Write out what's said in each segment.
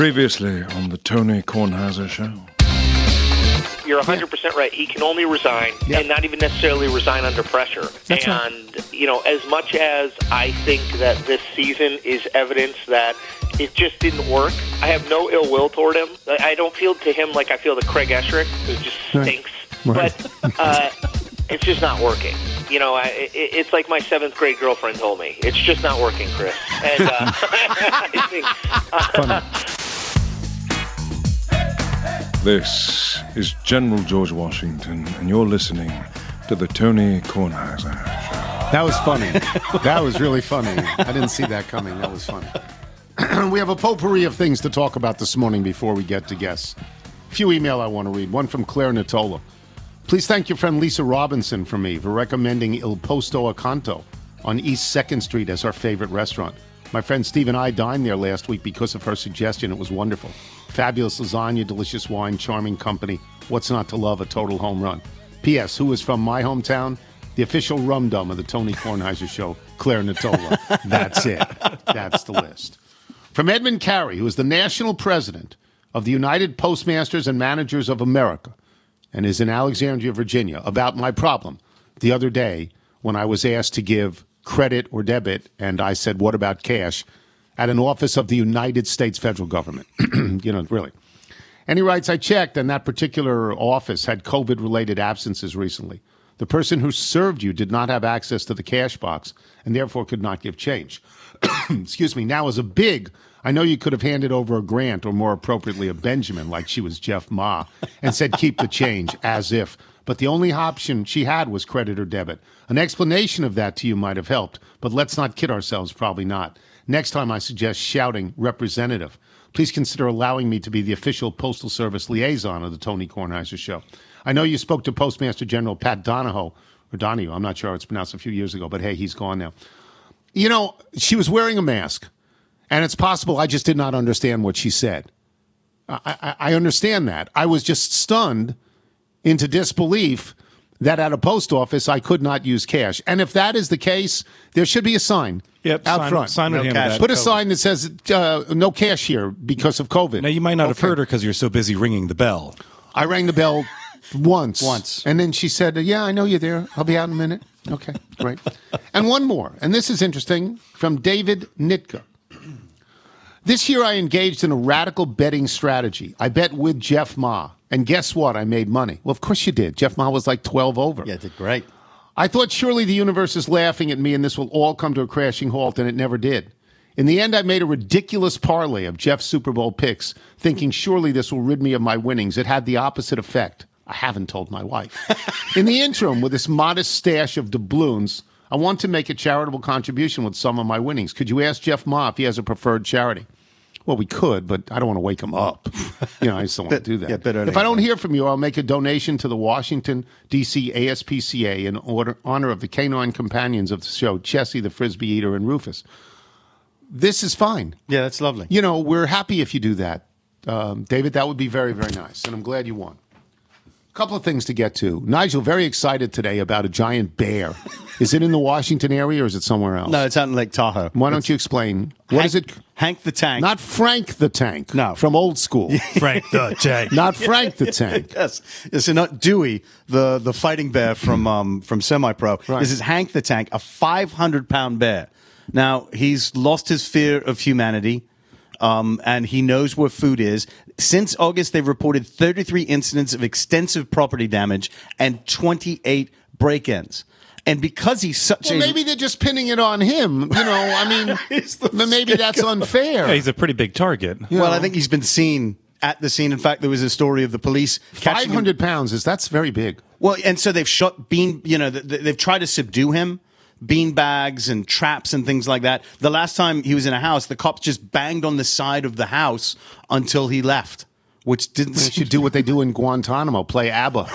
Previously on the Tony Kornheiser Show. You're 100% right. He can only resign and not even necessarily resign under pressure. That's right. and, you know, as much as I think that this season is evidence that it just didn't work, I have no ill will toward him. I I don't feel to him like I feel to Craig Esherick, who just stinks. Right. But uh, it's just not working. You know, I, it, it's like my seventh grade girlfriend told me. It's just not working, Chris. And uh, I think, This is General George Washington, and you're listening to the Tony Kornheiser Show. That was funny. that was really funny. I didn't see that coming. That was funny. we have a potpourri of things to talk about this morning before we get to guests. A few email I want to read. One from Claire Natola. Please thank your friend Lisa Robinson for me for recommending Il Posto Accanto on East 2nd Street as our favorite restaurant. My friend Steve and I dined there last week because of her suggestion. It was wonderful. Fabulous lasagna, delicious wine, charming company. What's not to love? A total home run. P.S. Who is from my hometown? The official rum dum of the Tony Kornheiser Show, Claire Natola. That's it. That's the list. From Edmund Carey, who is the national president of the United Postmasters and Managers of America and is in Alexandria, Virginia, about my problem the other day when I was asked to give credit or debit, and I said, What about cash? at an office of the United States federal government. you know, really. And he writes, I checked, and that particular office had COVID related absences recently. The person who served you did not have access to the cash box and therefore could not give change. Excuse me. Now, as a big, I know you could have handed over a grant or more appropriately a Benjamin like she was Jeff Ma and said, keep the change as if. But the only option she had was credit or debit. An explanation of that to you might have helped, but let's not kid ourselves, probably not. Next time, I suggest shouting representative. Please consider allowing me to be the official Postal Service liaison of the Tony Kornheiser Show. I know you spoke to Postmaster General Pat Donahoe, or Donahue, I'm not sure how it's pronounced a few years ago, but hey, he's gone now. You know, she was wearing a mask, and it's possible I just did not understand what she said. I, I, I understand that. I was just stunned into disbelief that at a post office I could not use cash. And if that is the case, there should be a sign Yep, out sign- front. sign would No handle cash. Put a COVID. sign that says uh, no cash here because of COVID. Now you might not have heard her because you're so busy ringing the bell. I rang the bell once. Once. And then she said, Yeah, I know you're there. I'll be out in a minute. Okay, great. and one more, and this is interesting from David Nitka. This year I engaged in a radical betting strategy. I bet with Jeff Ma. And guess what? I made money. Well, of course you did. Jeff Ma was like 12 over. Yeah, did great. I thought surely the universe is laughing at me and this will all come to a crashing halt, and it never did. In the end, I made a ridiculous parlay of Jeff's Super Bowl picks, thinking surely this will rid me of my winnings. It had the opposite effect. I haven't told my wife. In the interim, with this modest stash of doubloons, I want to make a charitable contribution with some of my winnings. Could you ask Jeff Ma if he has a preferred charity? Well, we could, but I don't want to wake him up. You know, I just don't want to do that. yeah, early. if I don't hear from you, I'll make a donation to the Washington, D.C. ASPCA in order, honor of the canine companions of the show, Chessie, the Frisbee Eater, and Rufus. This is fine. Yeah, that's lovely. You know, we're happy if you do that. Um, David, that would be very, very nice. And I'm glad you won. Couple of things to get to. Nigel, very excited today about a giant bear. is it in the Washington area or is it somewhere else? No, it's out in Lake Tahoe. Why don't you explain? What is it? Hank the Tank. Not Frank the Tank. No. From old school. Frank the Tank. Not Frank the Tank. Yes, yes, and not Dewey, the the fighting bear from um, from semi pro. Right. This is Hank the Tank, a 500 pound bear. Now he's lost his fear of humanity, um, and he knows where food is. Since August, they've reported 33 incidents of extensive property damage and 28 break-ins. And because he's such Well, a maybe they're just pinning it on him. You know, I mean, but maybe that's unfair. Yeah, he's a pretty big target. well, I think he's been seen at the scene. In fact, there was a story of the police catching him- 500 pounds is that's very big. Well, and so they've shot bean. You know, th- th- they've tried to subdue him, bean bags and traps and things like that. The last time he was in a house, the cops just banged on the side of the house until he left, which didn't. They should do what they do in Guantanamo play ABBA.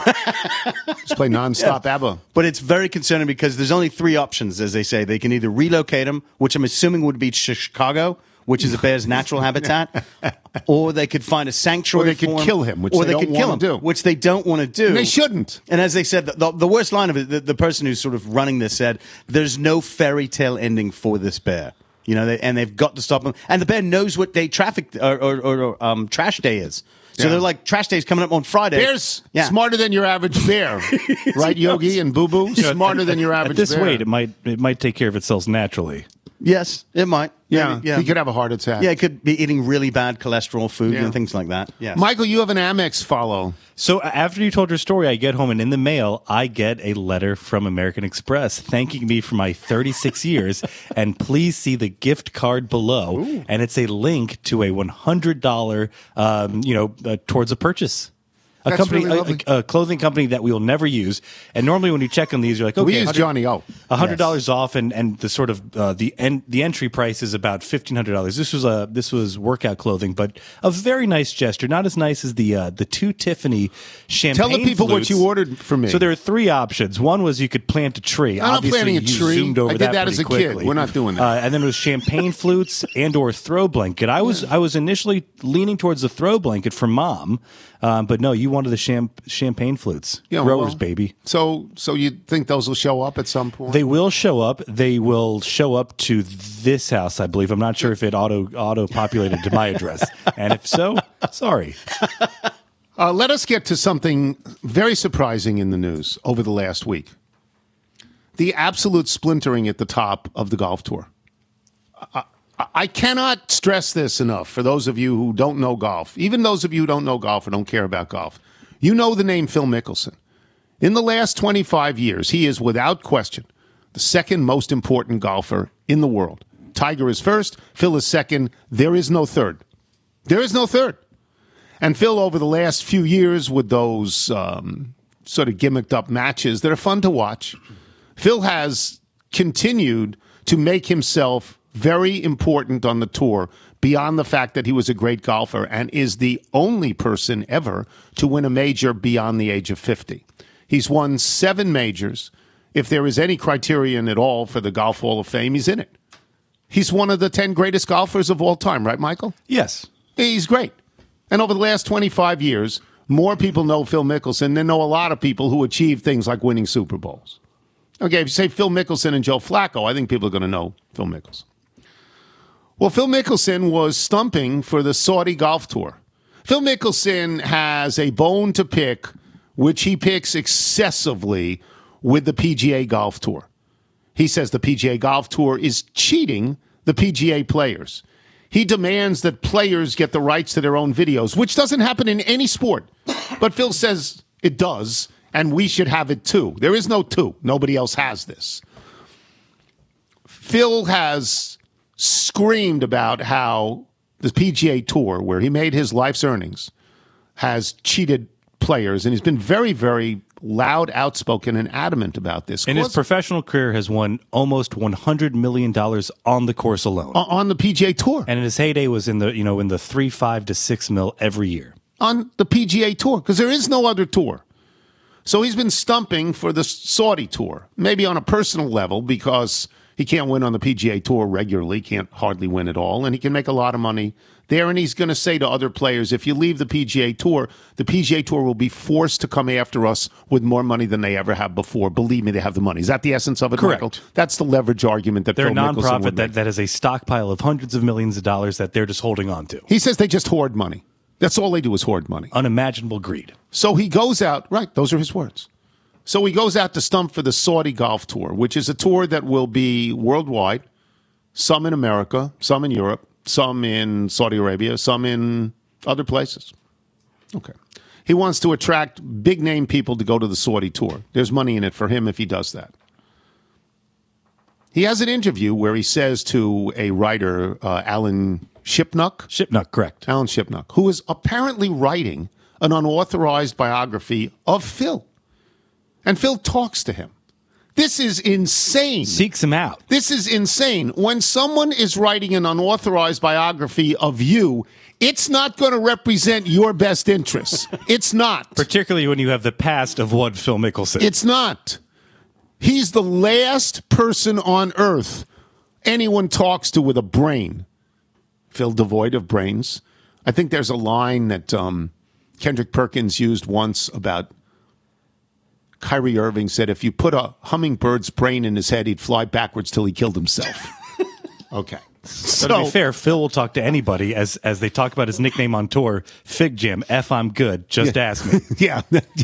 Just play nonstop ABBA. But it's very concerning because there's only three options, as they say. They can either relocate him, which I'm assuming would be Chicago, which is a bear's natural habitat, or they could find a sanctuary. Or they could for him, kill him, which or they don't could kill wanna him, do. which they don't want to do. And they shouldn't. And as they said, the, the, the worst line of it, the, the person who's sort of running this said, "There's no fairy tale ending for this bear." You know, they, and they've got to stop them. And the bear knows what day traffic or, or, or, or, um, trash day is. So Yeah. they're like, trash day's coming up on Friday. Bear's Yeah. smarter than your average bear, right, Yogi and Boo Boo? Smarter than your average At this bear. weight, it might it might take care of itself naturally. Yes, it might. yeah, Maybe, yeah. he could have a heart attack. yeah, it could be eating really bad cholesterol food Yeah. and things like that. Yeah. Michael, you have an Amex follow. So after you told your story, I get home and in the mail, I get a letter from American Express thanking me for my 36 years. And please see the gift card below. And it's a link to a $100, um, you know, uh, towards a purchase. A That's company, really a- a, a clothing company that we will never use. And normally, when you check on these, you're like, okay, we use Johnnie-O. a hundred dollars off, and and the sort of uh, the en- the entry price is about fifteen hundred dollars. This was a this was workout clothing, but a very nice gesture. Not as nice as the uh, the two Tiffany champagne. Tell the people what you ordered for me. So there are three options. One was you could plant a tree. I'm Obviously, planting a you tree. Zoomed over I did that, that as pretty a kid. We're not doing that. Uh, and then it was champagne flutes and or throw blanket. I was I was initially leaning towards the throw blanket for mom, um, but no, you wanted the champ- champagne flutes. Yeah, Growers, well, baby. So, so you think those will show up at some point? They will show up. They will show up to this house, I believe. I'm not sure if it auto auto populated to my address, and if so, sorry. Uh, let us get to something very surprising in the news over the last week the absolute splintering at the top of the golf tour. I, I- cannot stress this enough for those of you who don't know golf, even those of you who don't know golf or don't care about golf. You know the name Phil Mickelson. In the last 25 years, he is without question the second most important golfer in the world. Tiger is first, Phil is second. There is no third. There is no third. And Phil, over the last few years, with those um, sort of gimmicked up matches that are fun to watch, Phil has continued to make himself very important on the tour beyond the fact that he was a great golfer and is the only person ever to win a major beyond the age of 50. He's won seven majors. If there is any criterion at all for the Golf Hall of Fame, he's in it. He's one of the 10 greatest golfers of all time, right, Michael? Yes, He's great. And over the last 25 years, more people know Phil Mickelson than know a lot of people who achieve things like winning Super Bowls. Okay, if you say Phil Mickelson and Joe Flacco, I think people are going to know Phil Mickelson. Well, Phil Mickelson was stumping for the Saudi Golf Tour. Phil Mickelson has a bone to pick, which he picks excessively with the PGA Golf Tour. He says the PGA Golf Tour is cheating the PGA players. He demands that players get the rights to their own videos, which doesn't happen in any sport. But Phil says it does, and we should have it too. There is no two. Nobody else has this. Phil has screamed about how the PGA Tour, where he made his life's earnings, has cheated players, and he's been very, very loud, outspoken, and adamant about this. And his professional career, has won almost 100 million dollars on the course alone, on- on the PGA Tour. and in his heyday was in the you know in the three five to six mil every year. on the PGA Tour because there is no other tour. So he's been stumping for the Saudi Tour, maybe on a personal level because he can't win on the PGA Tour regularly, can't hardly win at all, and he can make a lot of money there. And he's going to say to other players, if you leave the PGA Tour, the PGA Tour will be forced to come after us with more money than they ever have before. Believe me, they have the money. Is that the essence of it, Correct. Michael? That's the leverage argument that They're Phil Mickelson nonprofit that, that has a stockpile of hundreds of millions of dollars that they're just holding on to. He says they just hoard money. That's all they do is hoard money. Unimaginable greed. So he goes out, right, those are his words. So he goes out to stump for the Saudi Golf Tour, which is a tour that will be worldwide, some in America, some in Europe, some in Saudi Arabia, some in other places. Okay. He wants to attract big name people to go to the Saudi tour. There's money in it for him if he does that. He has an interview where he says to a writer, uh, Alan Shipnuck, Shipnuck, correct. Alan Shipnuck, who is apparently writing an unauthorized biography of Phil. And Phil talks to him. This is insane. Seeks him out. This is insane. When someone is writing an unauthorized biography of you, it's not going to represent your best interests. It's not. Particularly when you have the past of one Phil Mickelson. It's not. He's the last person on earth anyone talks to with a brain. Phil, devoid of brains. I think there's a line that um, Kendrick Perkins used once about Kyrie Irving said if you put a hummingbird's brain in his head, he'd fly backwards till he killed himself. okay. So, to be fair, Phil will talk to anybody as as they talk about his nickname on tour, FIGJAM. F, I'm good. Just ask me. yeah,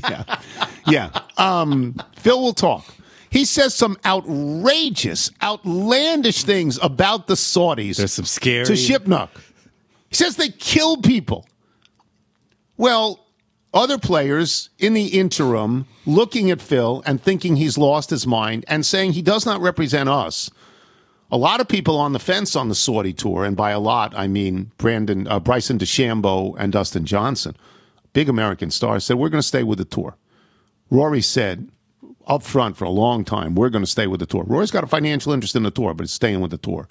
yeah, yeah. Um, Phil will talk. He says some outrageous, outlandish things about the Saudis. There's some scary. to Shipnuck. He says they kill people. Well, other players in the interim looking at Phil and thinking he's lost his mind and saying he does not represent us. A lot of people on the fence on the Saudi tour, and by a lot I mean Brandon, uh, Bryson DeChambeau and Dustin Johnson, big American stars, said we're going to stay with the tour. Rory said up front for a long time, we're going to stay with the tour. Rory's got a financial interest in the tour, but it's staying with the tour.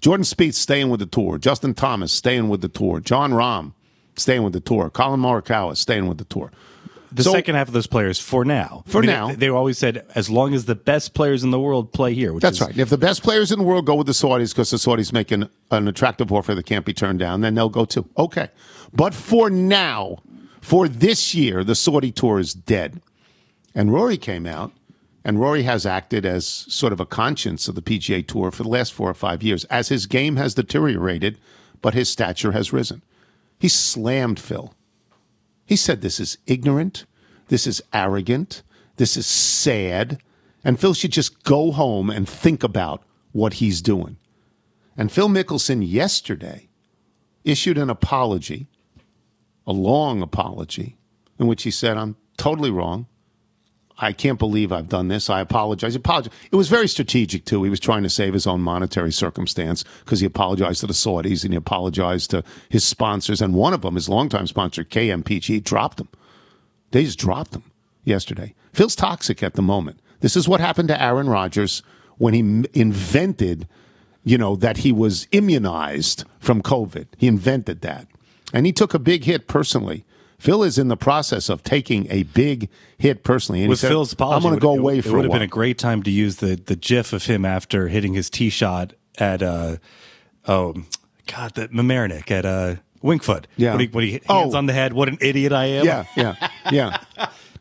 Jordan Spieth staying with the tour. Justin Thomas staying with the tour. Jon Rahm staying with the tour. Collin Morikawa staying with the tour. The So- second half of those players, for now, For now. they, they always said as long as the best players in the world play here. Which That's is, right. If the best players in the world go with the Saudis because the Saudis make an, an attractive offer that can't be turned down, then they'll go too. Okay. But for now, for this year, the Saudi tour is dead. And Rory came out, and Rory has acted as sort of a conscience of the PGA Tour for the last four or five years as his game has deteriorated, but his stature has risen. He slammed Phil. He said this is ignorant, this is arrogant, this is sad, and Phil should just go home and think about what he's doing. And Phil Mickelson yesterday issued an apology, a long apology, in which he said, I'm totally wrong. I can't believe I've done this. I apologize. apologize. It was very strategic too. He was trying to save his own monetary circumstance because he apologized to the Saudis and he apologized to his sponsors. And one of them, his longtime sponsor, KPMG, dropped him. They just dropped him yesterday. Feels toxic at the moment. This is what happened to Aaron Rodgers when he invented, you know, that he was immunized from COVID. He invented that. And he took a big hit personally. Phil is in the process of taking a big hit personally. And With said, Phil's apology, I'm going to go away it, for It would have been a great time to use the the GIF of him after hitting his tee shot at uh oh God, the Mamaroneck at uh Winged Foot. Yeah. What he, what he hands Oh. on the head. What an idiot I am. yeah, yeah, yeah.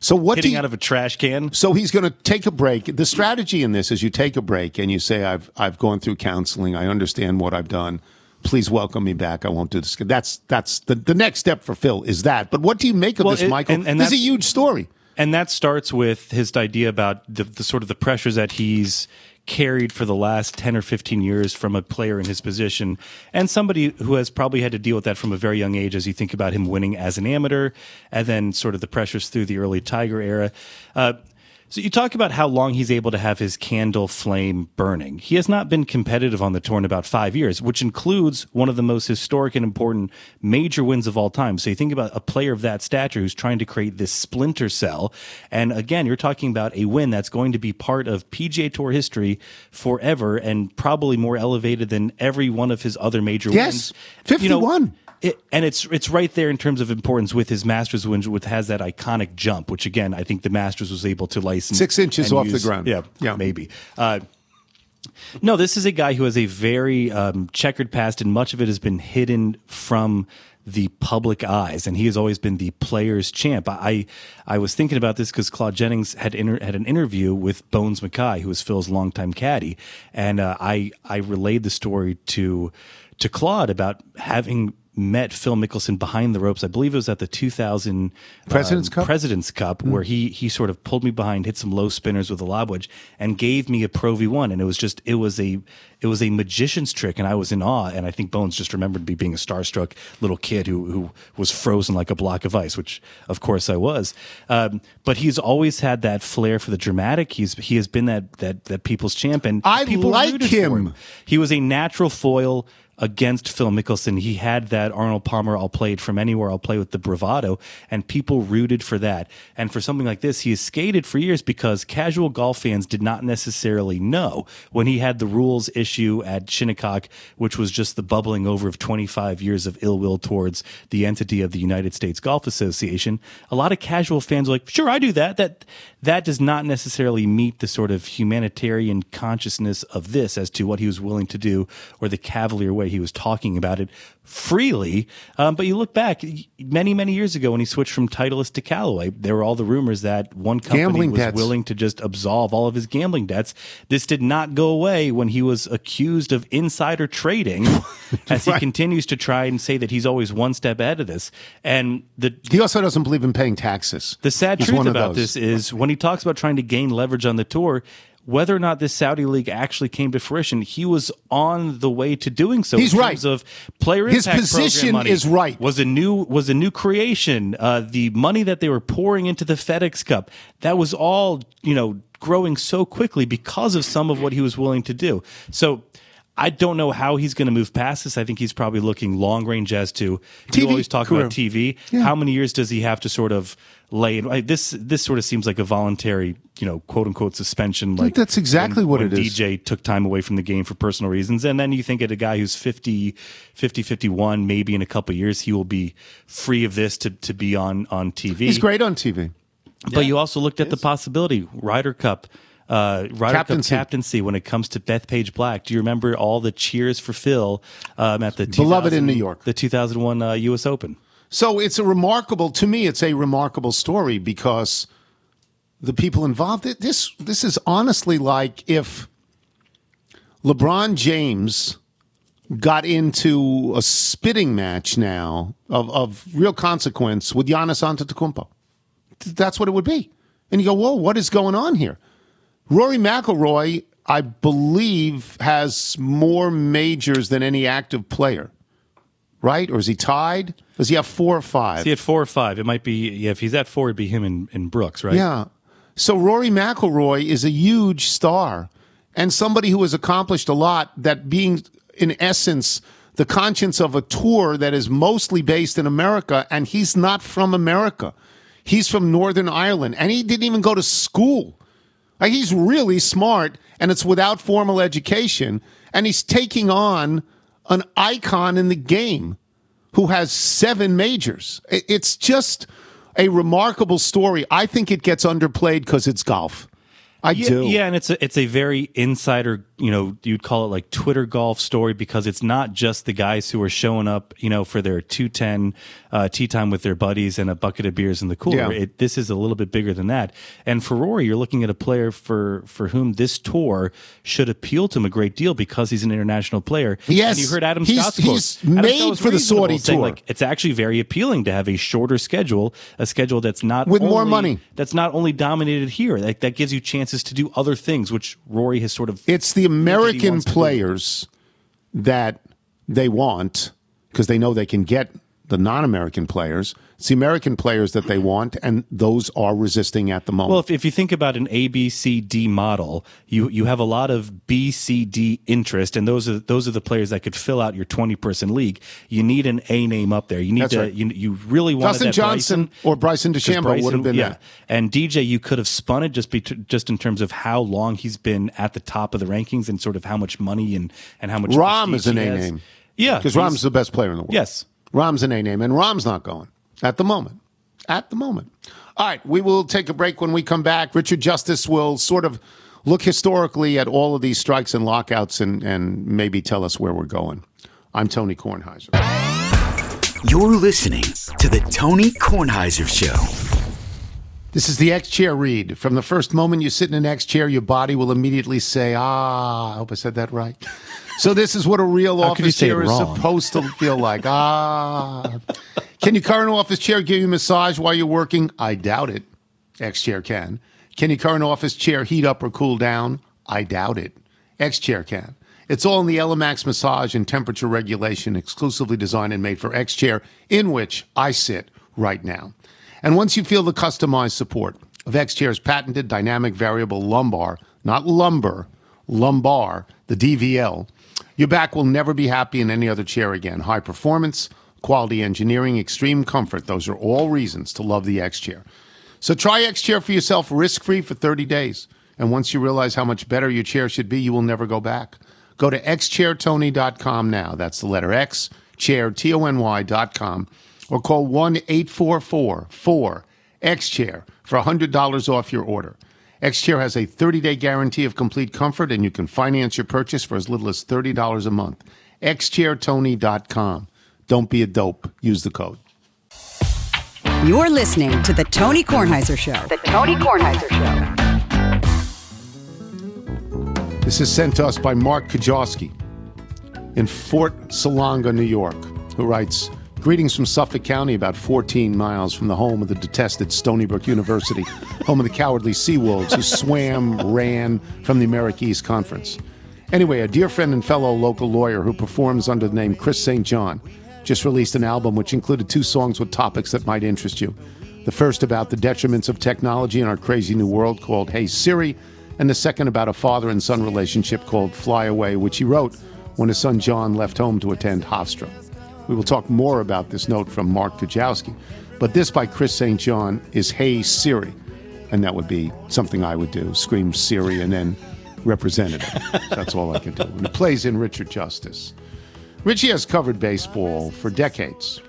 So what do Hitting you, out of a trash can. So he's going to take a break. The strategy in this is you take a break and you say, "I've I've gone through counseling. I understand what I've done. Please welcome me back. I won't do this." That's that's the, the next step for Phil is that. But what do you make of Well, this, it- Michael? and- and this is a huge story. And that starts with his idea about the, the sort of the pressures that he's carried for the last 10 or 15 years from a player in his position and somebody who has probably had to deal with that from a very young age as you think about him winning as an amateur and then sort of the pressures through the early Tiger era. Uh, so you talk about how long he's able to have his candle flame burning. He has not been competitive on the tour in about five years, which includes one of the most historic and important major wins of all time. So you think about a player of that stature who's trying to create this splinter cell. And again, you're talking about a win that's going to be part of PGA Tour history forever and probably more elevated than every one of his other major Yes. wins. You know, 51. It, and it's it's right there in terms of importance with his Masters win, which has that iconic jump, which again I think the Masters was able to license Six inches off the ground. Yeah, Yeah. maybe. Uh, no, this is a guy who has a very um, checkered past, and much of it has been hidden from the public eyes, and he has always been the players' champ. I I was thinking about this because Claude Jennings had inter- had an interview with Bones Mackay, who was Phil's longtime caddy, and uh, I I relayed the story to to Claude about having met Phil Mickelson behind the ropes. I believe it was at the 2000 President's um, Cup? President's Cup, where he he sort of pulled me behind, hit some low spinners with a lob wedge, and gave me a Pro V one, and it was just it was a it was a magician's trick, and I was in awe. And I think Bones just remembered me being a starstruck little kid who who was frozen like a block of ice, which of course I was. Um, but he's always had that flair for the dramatic. He's he has been that that that people's champ, and I like for him. He was a natural foil against Phil Mickelson. He had that Arnold Palmer, I'll play it from anywhere, I'll play with the bravado, and people rooted for that. And for something like this, he has skated for years because casual golf fans did not necessarily know when he had the rules issue at Shinnecock, which was just the bubbling over of 25 years of ill will towards the entity of the United States Golf Association. A lot of casual fans were like, sure, I do that. That that does not necessarily meet the sort of humanitarian consciousness of this as to what he was willing to do or the cavalier way He was talking about it freely. Um, but you look back many, many years ago when he switched from Titleist to Callaway, there were all the rumors that one company Gambling was debts. willing to just absolve all of his gambling debts. This did not go away when he was accused of insider trading as he continues to try and say that he's always one step ahead of this. And the He also doesn't believe in paying taxes. the sad He's truth about this is when he talks about trying to gain leverage on the tour, whether or not this Saudi league actually came to fruition, he was on the way to doing so. He's in right. terms Of player His impact position program money is right. Was a new was a new creation. Uh, the money that they were pouring into the FedEx Cup that was all you know growing so quickly because of some of what he was willing to do. So. I don't know how he's going to move past this. I think he's probably looking long range as to. TV You always talk career. about TV. How many years does he have to sort of lay? In, like, this this sort of seems like a voluntary, you know, quote unquote suspension. Like that's exactly when- what when it is. DJ took time away from the game for personal reasons, and then you think at a guy who's 50, 50 51, maybe in a couple of years he will be free of this to to be on on TV. He's great on TV. But you also looked at the possibility Ryder Cup. Uh, Ryder Captaincy. Cup captaincy when it comes to Bethpage Black. Do you remember all the cheers for Phil um, at the Beloved in New York. the 2001 uh, U.S. Open? So it's a remarkable to me. It's a remarkable story because the people involved. This this is honestly like if LeBron James got into a spitting match now of, of real consequence with Giannis Antetokounmpo. That's what it would be. And you go, whoa, what is going on here? Rory McIlroy, I believe, has more majors than any active player, right? Or is he tied? Does he have four or five? He had four or five. It might be yeah. If he's at four, it'd be him and, and Brooks, right? Yeah. So Rory McIlroy is a huge star and somebody who has accomplished a lot. That being, in essence, the conscience of a tour that is mostly based in America, and he's not from America. He's from Northern Ireland, and he didn't even go to school. Like he's really smart, and it's without formal education, and he's taking on an icon in the game who has seven majors. It's just a remarkable story. I think it gets underplayed because it's golf. I Yeah, do. yeah, and it's a it's a very insider, you know, you'd call it like Twitter golf story because it's not just the guys who are showing up, you know, for their two ten uh, tea time with their buddies and a bucket of beers in the cooler. Yeah. It, this is a little bit bigger than that. And for Rory, you're looking at a player for for whom this tour should appeal to him a great deal because he's an international player. Yes, and you heard Adam he's- Scott's he's quote. Made Scott for the Saudi tour. Like, it's actually very appealing to have a shorter schedule, a schedule that's not With more money. that's not only dominated here. That, that gives you chances to do other things, which Rory has sort of. It's the he American wants to do. players that they want because they know they can get the non-American players. It's the American players that they want, and those are resisting at the moment. Well, if, if you think about an A, B, C, D model, you you have a lot of B, C, D interest, and those are those are the players that could fill out your twenty person league. You need an A name up there. You need That's to right. you, you really want Dustin Johnson Bryson, or Bryson DeChambeau would have been yeah. that. And DJ, you could have spun it just be just in terms of how long he's been at the top of the rankings and sort of how much money and and how much Rahm is an A name. Yeah, because Rahm's the best player in the world. Yes. Rahm's an A name, and Rahm's not going at the moment. At the moment. All right, we will take a break when we come back. Richard Justice will sort of look historically at all of these strikes and lockouts and, and maybe tell us where we're going. I'm Tony Kornheiser. You're listening to the Tony Kornheiser Show. This is the X chair read. From the first moment you sit in an X chair, your body will immediately say, ah, I hope I said that right. So this is what a real How office chair is supposed to feel like. Ah. Can your current office chair give you a massage while you're working? I doubt it. X chair can. Can your current office chair heat up or cool down? I doubt it. X chair can. It's all in the Elemax massage and temperature regulation, exclusively designed and made for X chair, in which I sit right now. And once you feel the customized support of X Chair's patented dynamic variable lumbar, not lumber, lumbar, the DVL, your back will never be happy in any other chair again. High performance, quality engineering, extreme comfort, those are all reasons to love the X Chair. So try X Chair for yourself risk free for 30 days. And once you realize how much better your chair should be, you will never go back. Go to xchairtony.com now. That's the letter X, chair, T O N Y.com, or call 1 844 4 X Chair for $100 off your order. X Chair has a 30 day guarantee of complete comfort, and you can finance your purchase for as little as $30 a month. xchairtony.com. Don't be a dope. Use the code. You're listening to the Tony Kornheiser Show. The Tony Kornheiser Show. This is sent to us by Mark Kajowski in Fort Salonga, New York, who writes Greetings from Suffolk County, about 14 miles from the home of the detested Stony Brook University, home of the cowardly Seawolves who swam, ran from the America East Conference. Anyway, a dear friend and fellow local lawyer who performs under the name Chris St. John just released an album which included two songs with topics that might interest you. The first about the detriments of technology in our crazy new world called Hey Siri, and the second about a father and son relationship called Fly Away, which he wrote when his son John left home to attend Hofstra. We will talk more about this note from Mark Kajowski. But this by Chris St. John is Hey Siri. And that would be something I would do scream Siri and then representative. That's all I can do. And it plays in Richard Justice. Richie has covered baseball for decades.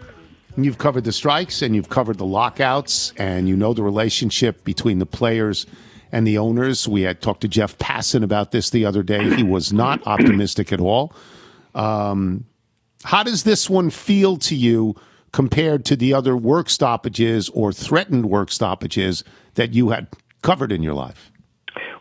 And you've covered the strikes and you've covered the lockouts, and you know the relationship between the players and the owners. We had talked to Jeff Passan about this the other day. He was not optimistic at all. Um, how does this one feel to you compared to the other work stoppages or threatened work stoppages that you had covered in your life?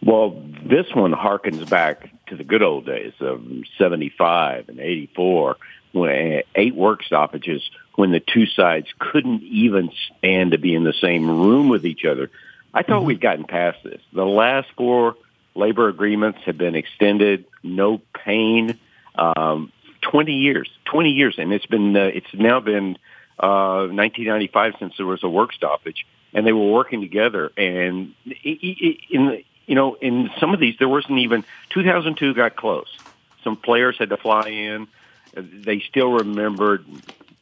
Well, this one harkens back to the good old days of 75 and 84, when eight work stoppages when the two sides couldn't even stand to be in the same room with each other. I thought mm-hmm. we'd gotten past this. The last four labor agreements have been extended, no pain. Um, 20 years, 20 years, and it's been uh, it's now been uh, 1995 since there was a work stoppage, and they were working together. And in you know in some of these there wasn't even 2002 got close. Some players had to fly in. They still remembered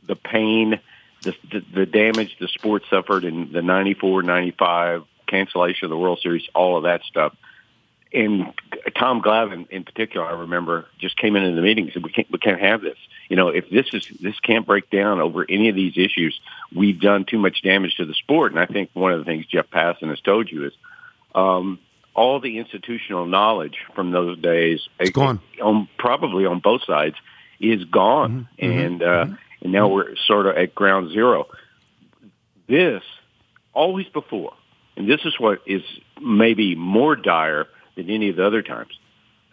the pain, the, the, the damage the sport suffered in the 94, 95 cancellation of the World Series, all of that stuff and Tom Glavine in particular, I remember, just came into the meeting and said, "We can't, we can't have this. You know, if this is this can't break down over any of these issues, we've done too much damage to the sport." And I think one of the things Jeff Passan has told you is um, all the institutional knowledge from those days, it's gone. On, probably on both sides, is gone, mm-hmm. mm-hmm. and uh, mm-hmm. and now we're sort of at ground zero. This always before, and this is what is maybe more dire than any of the other times.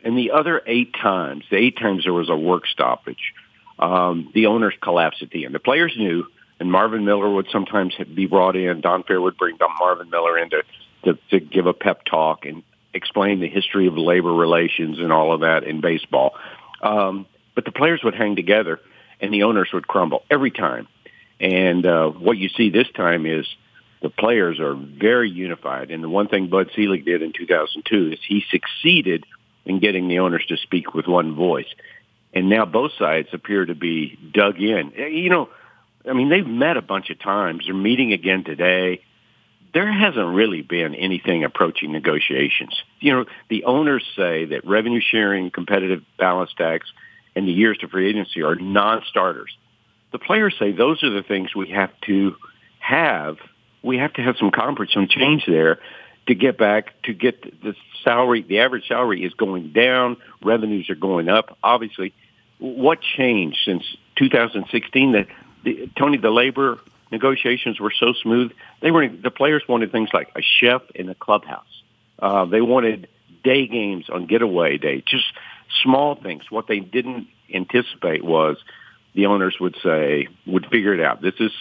And the other eight times, the eight times there was a work stoppage, um, the owners collapsed at the end. The players knew, and Marvin Miller would sometimes be brought in. Don Fehr would bring Marvin Miller in to, to, to give a pep talk and explain the history of labor relations and all of that in baseball. Um, but the players would hang together, and the owners would crumble every time. And uh, what you see this time is the players are very unified. And the one thing Bud Selig did in 2002 is he succeeded in getting the owners to speak with one voice. And now both sides appear to be dug in. Eh, you know, I mean, they've met a bunch of times. They're meeting again today. There hasn't really been anything approaching negotiations. You know, the owners say that revenue sharing, competitive balance tax, and the years to free agency are non-starters. The players say those are the things we have to have we have to have some conference, some change there to get back to get the salary. The average salary is going down. Revenues are going up. Obviously, what changed since 2016 that the, Tony the labor negotiations were so smooth? They were the players wanted things like a chef in the clubhouse. Uh, they wanted day games on getaway day, just small things. What they didn't anticipate was the owners would say would figure it out. This is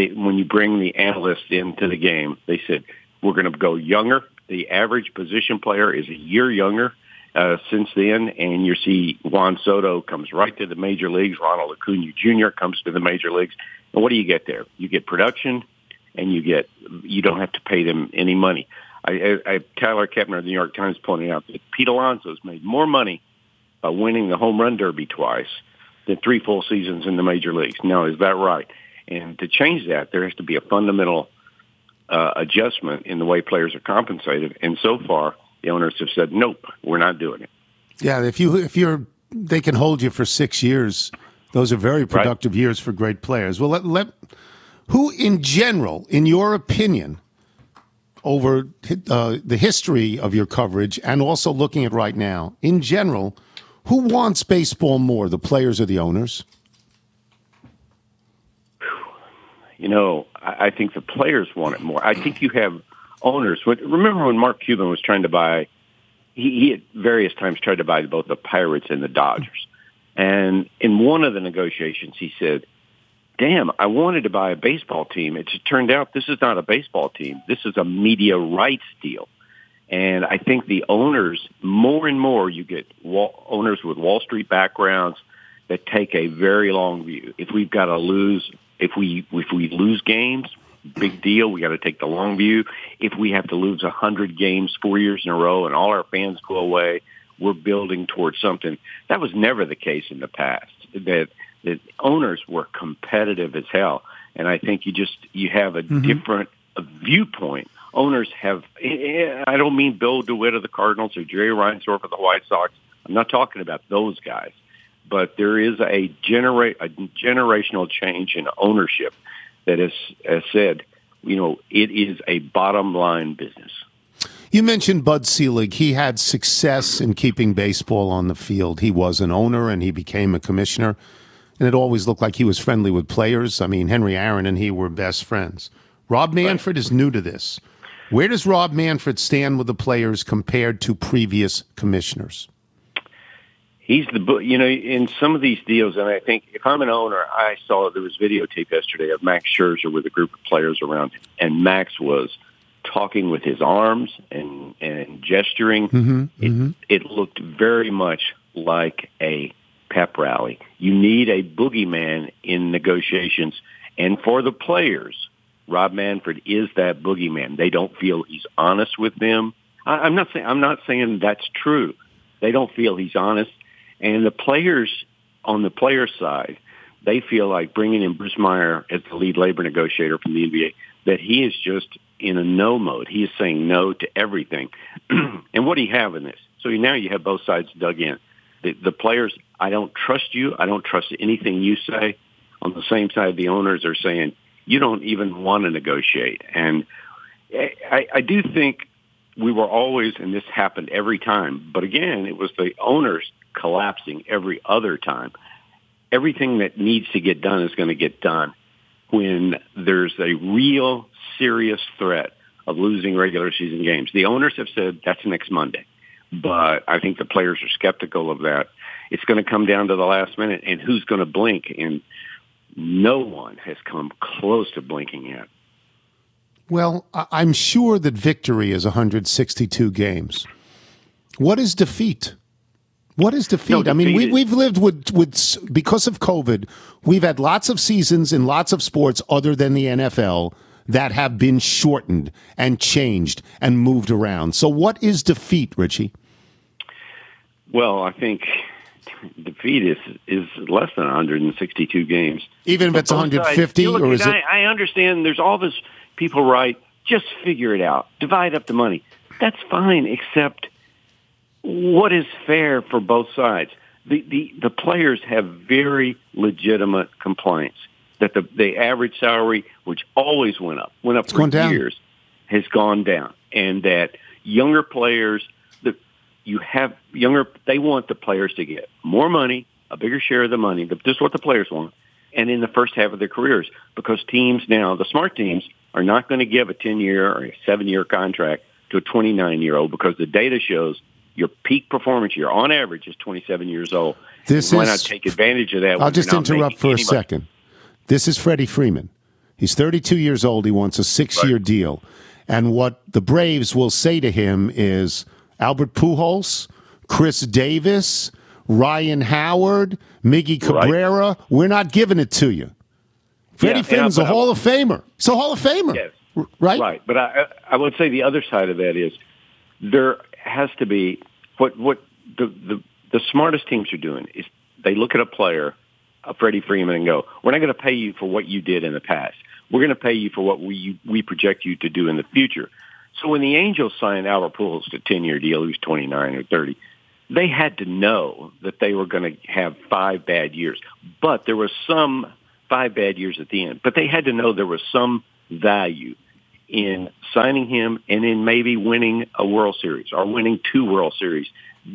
they, when you bring the analysts into the game, they said, we're going to go younger. The average position player is a year younger uh, since then, and you see Juan Soto comes right to the major leagues. Ronald Acuna Jr. comes to the major leagues. And what do you get there? You get production, and you get you don't have to pay them any money. I, I, I Tyler Kepner of the New York Times pointed out that Pete Alonso's made more money by winning the home run derby twice than three full seasons in the major leagues. Now, is that right? And to change that, there has to be a fundamental uh, adjustment in the way players are compensated. And so far, the owners have said, "Nope, we're not doing it." Yeah, if you if you're they can hold you for six years. Those are very productive right. years for great players. Well, let, let who in general, in your opinion, over uh, the history of your coverage and also looking at right now, in general, Who wants baseball more, the players or the owners? You know, I, I think the players want it more. I think you have owners. Remember when Mark Cuban was trying to buy? He, he at various times tried to buy both the Pirates and the Dodgers. And in one of the negotiations, he said, "Damn, I wanted to buy a baseball team. It turned out this is not a baseball team. This is a media rights deal." And I think the owners, more and more, you get wall, owners with Wall Street backgrounds that take a very long view. If we've got to lose, if we if we lose games, big deal. We got to take the long view. If we have to lose a hundred games four years in a row and all our fans go away, we're building towards something. That was never the case in the past. That that owners were competitive as hell, and I think you just you have a Mm-hmm. different viewpoint. Owners have. I don't mean Bill DeWitt of the Cardinals or Jerry Reinsdorf of the White Sox. I'm not talking about those guys, but there is a generate a generational change in ownership that has, has said, you know, it is a bottom line business. You mentioned Bud Selig. He had success in keeping baseball on the field. He was an owner and he became a commissioner. And it always looked like he was friendly with players. I mean, Henry Aaron and he were best friends. Rob Manfred is new to this. Where does Rob Manfred stand with the players compared to previous commissioners? He's the you know in some of these deals, and I think if I'm an owner, I saw there was videotape yesterday of Max Scherzer with a group of players around him, and Max was talking with his arms and and gesturing. Mm-hmm, it, mm-hmm. it looked very much like a pep rally. You need a boogeyman in negotiations, and for the players, Rob Manfred is that boogeyman. They don't feel he's honest with them. I, I'm not saying I'm not saying that's true. They don't feel he's honest, and the players on the player side, they feel like bringing in Bruce Meyer as the lead labor negotiator from the NBA that he is just in a no mode. He is saying no to everything. and what do you have in this? So now you have both sides dug in. The, the players, I don't trust you. I don't trust anything you say. On the same side, the owners are saying you don't even want to negotiate. And I, I do think we were always, and this happened every time. But again, it was the owners collapsing every other time. Everything that needs to get done is going to get done when there's a real serious threat of losing regular season games. The owners have said that's next Monday, but I think the players are skeptical of that. It's going to come down to the last minute and who's going to blink. And no one has come close to blinking yet. Well, I'm sure that victory is 162 games. What is defeat? What is defeat? No, I mean, we, we've lived with, with, because of COVID, we've had lots of seasons in lots of sports other than the NFL that have been shortened and changed and moved around. So, what is defeat, Richie? Well, I think defeat is is less than 162 games. Even if it's both sides- 150, you look or is it? I, I understand. There's all this people write. Just figure it out. Divide up the money. That's fine. Except, what is fair for both sides? The the the players have very legitimate complaints that the the average salary, which always went up, went up for gone down. years, has gone down, and that younger players, the you have younger, they want the players to get more money, a bigger share of the money. This is what the players want, and in the first half of their careers, because teams now, the smart teams, are not going to give a ten year or a seven year contract to a twenty nine year old because the data shows your peak performance year on average is twenty seven years old. This Why is- not take advantage of that? I'll just interrupt for a money? second. This is Freddie Freeman. He's 32 years old. He wants a six year deal. And what the Braves will say to him is Albert Pujols, Chris Davis, Ryan Howard, Miggy Right. Cabrera, we're not giving it to you. Freddie Yeah, Freeman's I- a Hall of Famer. He's a Hall of Famer. Yes. Right? Right. But I, I would say the other side of that is there has to be what what the the, the smartest teams are doing is they look at a player, a Freddie Freeman, and go, "We're not going to pay you for what you did in the past. We're going to pay you for what we we project you to do in the future." So when the Angels signed Albert Pujols to a ten year deal, he was twenty nine or thirty. They had to know that they were going to have five bad years, but there was some five bad years at the end. But they had to know there was some value in signing him and in maybe winning a World Series or winning two World Series.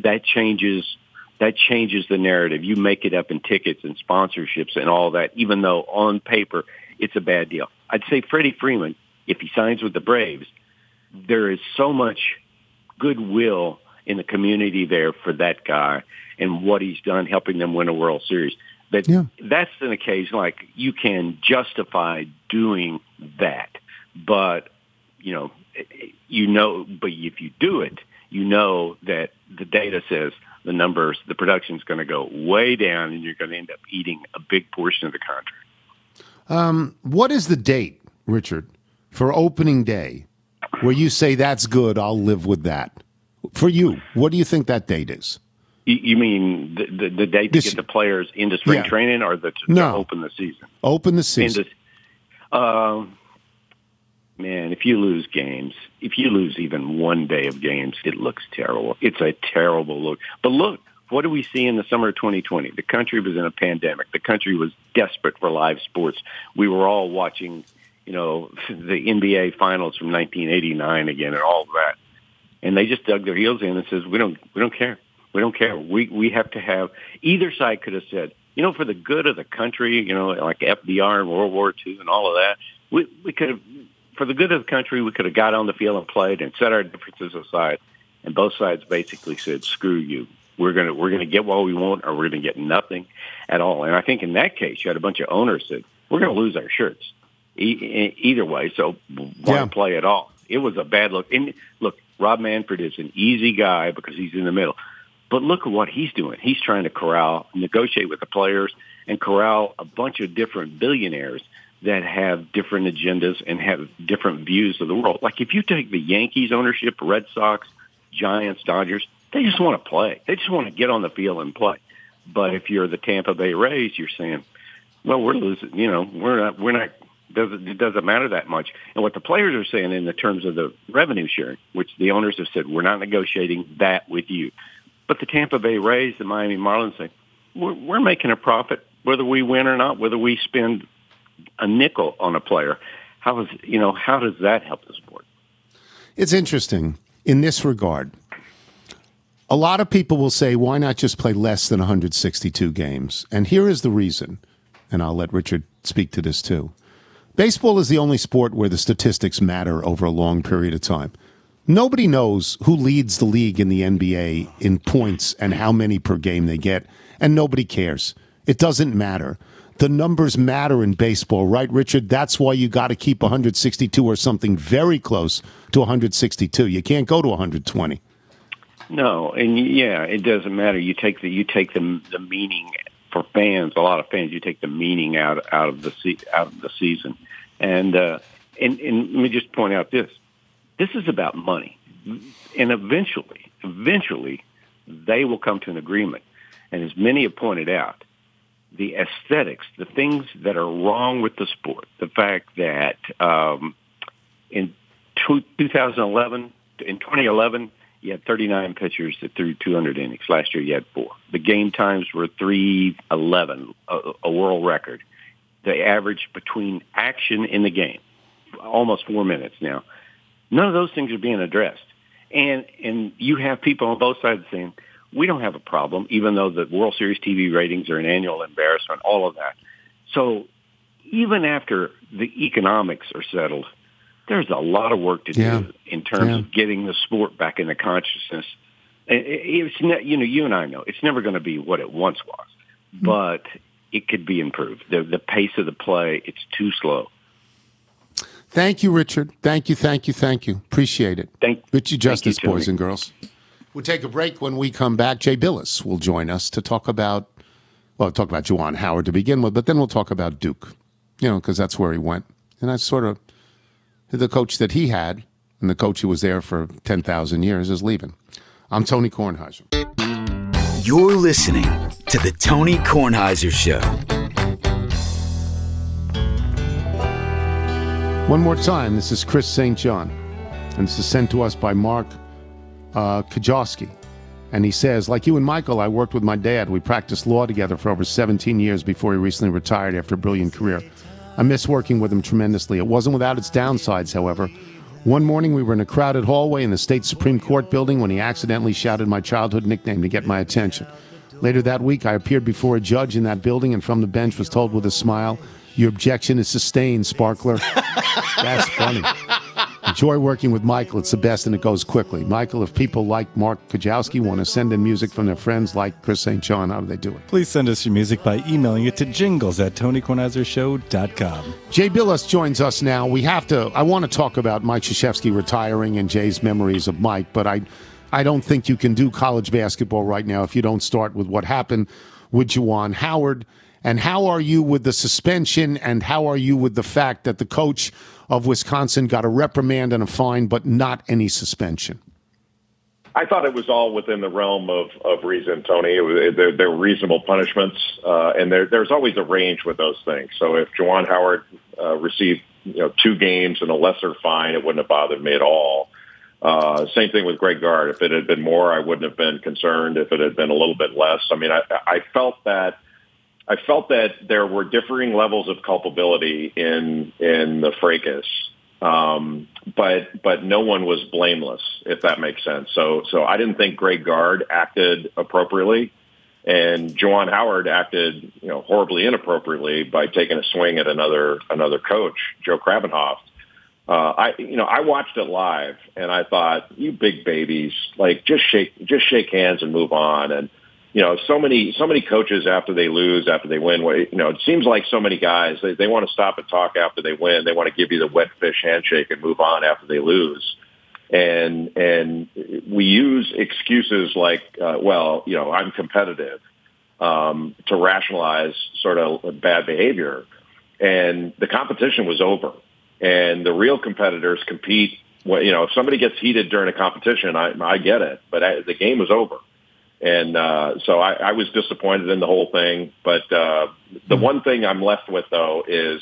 That changes that changes the narrative. You make it up in tickets and sponsorships and all that, even though on paper it's a bad deal. I'd say Freddie Freeman, if he signs with the Braves, there is so much goodwill in the community there for that guy and what he's done helping them win a World Series. That Yeah. that's an occasion like you can justify doing that, but you know, you know, but if you do it, you know that the data says the numbers, the production's going to go way down, and you're going to end up eating a big portion of the contract. Um, what is the date, Richard, for opening day where you say that's good, I'll live with that? For you, what do you think that date is? You, mean the, the, the date to get the players into spring Yeah. training, or the to, No. to open the season? Open the season. Into, um, man, if you lose games, if you lose even one day of games, it looks terrible. It's a terrible look. But look, what do we see in the summer of 2020? The country was in a pandemic. The country was desperate for live sports. We were all watching, you know, the NBA finals from 1989 again and all that. And they just dug their heels in and says, we don't, we don't care. We don't care. We, we have to have, either side could have said, you know, for the good of the country, you know, like FDR and World War II and all of that, we, we could have, for the good of the country, we could have got on the field and played and set our differences aside. And both sides basically said, screw you. We're going to, we're to get what we want or we're going to get nothing at all. And I think in that case, you had a bunch of owners said, we're going to lose our shirts e- e- either way. So why Yeah. play at all? It was a bad look. And look, Rob Manfred is an easy guy because he's in the middle. But look at what he's doing. He's trying to corral, negotiate with the players, and corral a bunch of different billionaires that have different agendas and have different views of the world. Like if you take the Yankees ownership, Red Sox, Giants, Dodgers, they just want to play. They just want to get on the field and play. But if you're the Tampa Bay Rays, you're saying, well, we're losing. You know, we're not. We're not. Doesn't it doesn't matter that much? And what the players are saying in the terms of the revenue sharing, which the owners have said, we're not negotiating that with you. But the Tampa Bay Rays, the Miami Marlins say, we're, we're making a profit whether we win or not, whether we spend a nickel on a player. How is you know how does that help the sport? It's interesting in this regard. A lot of people will say, why not just play less than 162 games? And here is the reason, and I'll let Richard speak to this too. Baseball is the only sport where the statistics matter over a long period of time. Nobody knows who leads the league in the NBA in points and how many per game they get, and nobody cares. It doesn't matter. The numbers matter in baseball, right, Richard? That's why you got to keep 162 or something very close to 162. You can't go to 120. No, and yeah, it doesn't matter. You take the you take the the meaning for fans. A lot of fans, you take the meaning out out of the out of the season, and uh, and and let me just point out this: this is about money, and eventually, eventually, they will come to an agreement. And as many have pointed out, the aesthetics, the things that are wrong with the sport, the fact that um, in two, 2011, in 2011, you had 39 pitchers that threw 200 innings. Last year, you had four. The game times were 311, a, a world record. The average between action in the game, almost four minutes now. None of those things are being addressed. And and you have people on both sides saying, we don't have a problem, even though the World Series TV ratings are an annual embarrassment, all of that. So even after the economics are settled, there's a lot of work to Yeah. do in terms Yeah. of getting the sport back into consciousness. It- it- It's ne- you know you and I know it's never going to be what it once was, mm-hmm. but it could be improved. The the pace of the play it's too slow. Thank you, Richard. Thank you, thank you, thank you. Appreciate it. Thank- Richie thank you, Justice, Tony. boys and girls. We'll take a break. When we come back, Jay Bilas will join us to talk about, well, talk about Juwan Howard to begin with, but then we'll talk about Duke, you know, because that's where he went. And that's sort of the coach that he had, and the coach who was there for 10,000 years is leaving. I'm Tony Kornheiser. You're listening to The Tony Kornheiser Show. One more time, this is Chris St. John, and this is sent to us by Mark uh, Kajowski. And he says, like you and Michael, I worked with my dad. We practiced law together for over 17 years before he recently retired after a brilliant career. I miss working with him tremendously. It wasn't without its downsides, however. One morning, we were in a crowded hallway in the state Supreme Court building when he accidentally shouted my childhood nickname to get my attention. Later that week, I appeared before a judge in that building and from the bench was told with a smile, Your objection is sustained, Sparkler. That's funny. Enjoy working with Michael. It's the best and it goes quickly. Michael, if people like Mark Kajowski want to send in music from their friends like Chris St. John, how do they do it? Please send us your music by emailing it to jingles at TonyKornheiserShow.com. Jay Bilas joins us now. We have to, I want to talk about Mike Krzyzewski retiring and Jay's memories of Mike, but I, I don't think you can do college basketball right now if you don't start with what happened with Juwan Howard. And how are you with the suspension? And how are you with the fact that the coach of Wisconsin got a reprimand and a fine, but not any suspension? I thought it was all within the realm of, of reason, Tony. Was, there were reasonable punishments, uh, and there, there's always a range with those things. So if Juwan Howard uh, received you know two games and a lesser fine, it wouldn't have bothered me at all. Uh, same thing with Greg Gard. If it had been more, I wouldn't have been concerned. If it had been a little bit less, I mean, I, I felt that I felt that there were differing levels of culpability in in the fracas, um, but but no one was blameless, if that makes sense. So so I didn't think Greg Gard acted appropriately, and Juwan Howard acted you know horribly inappropriately by taking a swing at another another coach, Joe Krabbenhoft. Uh, I you know I watched it live and I thought you big babies like just shake just shake hands and move on and you know, so many so many coaches after they lose, after they win, you know, it seems like so many guys they they want to stop and talk after they win. They want to give you the wet fish handshake and move on after they lose. And and we use excuses like, uh, well, you know, I'm competitive um, to rationalize sort of bad behavior. And the competition was over, and the real competitors compete. Well, you know, if somebody gets heated during a competition, I, I get it, but I, the game was over. And uh, so I, I was disappointed in the whole thing. But uh, the one thing I'm left with, though, is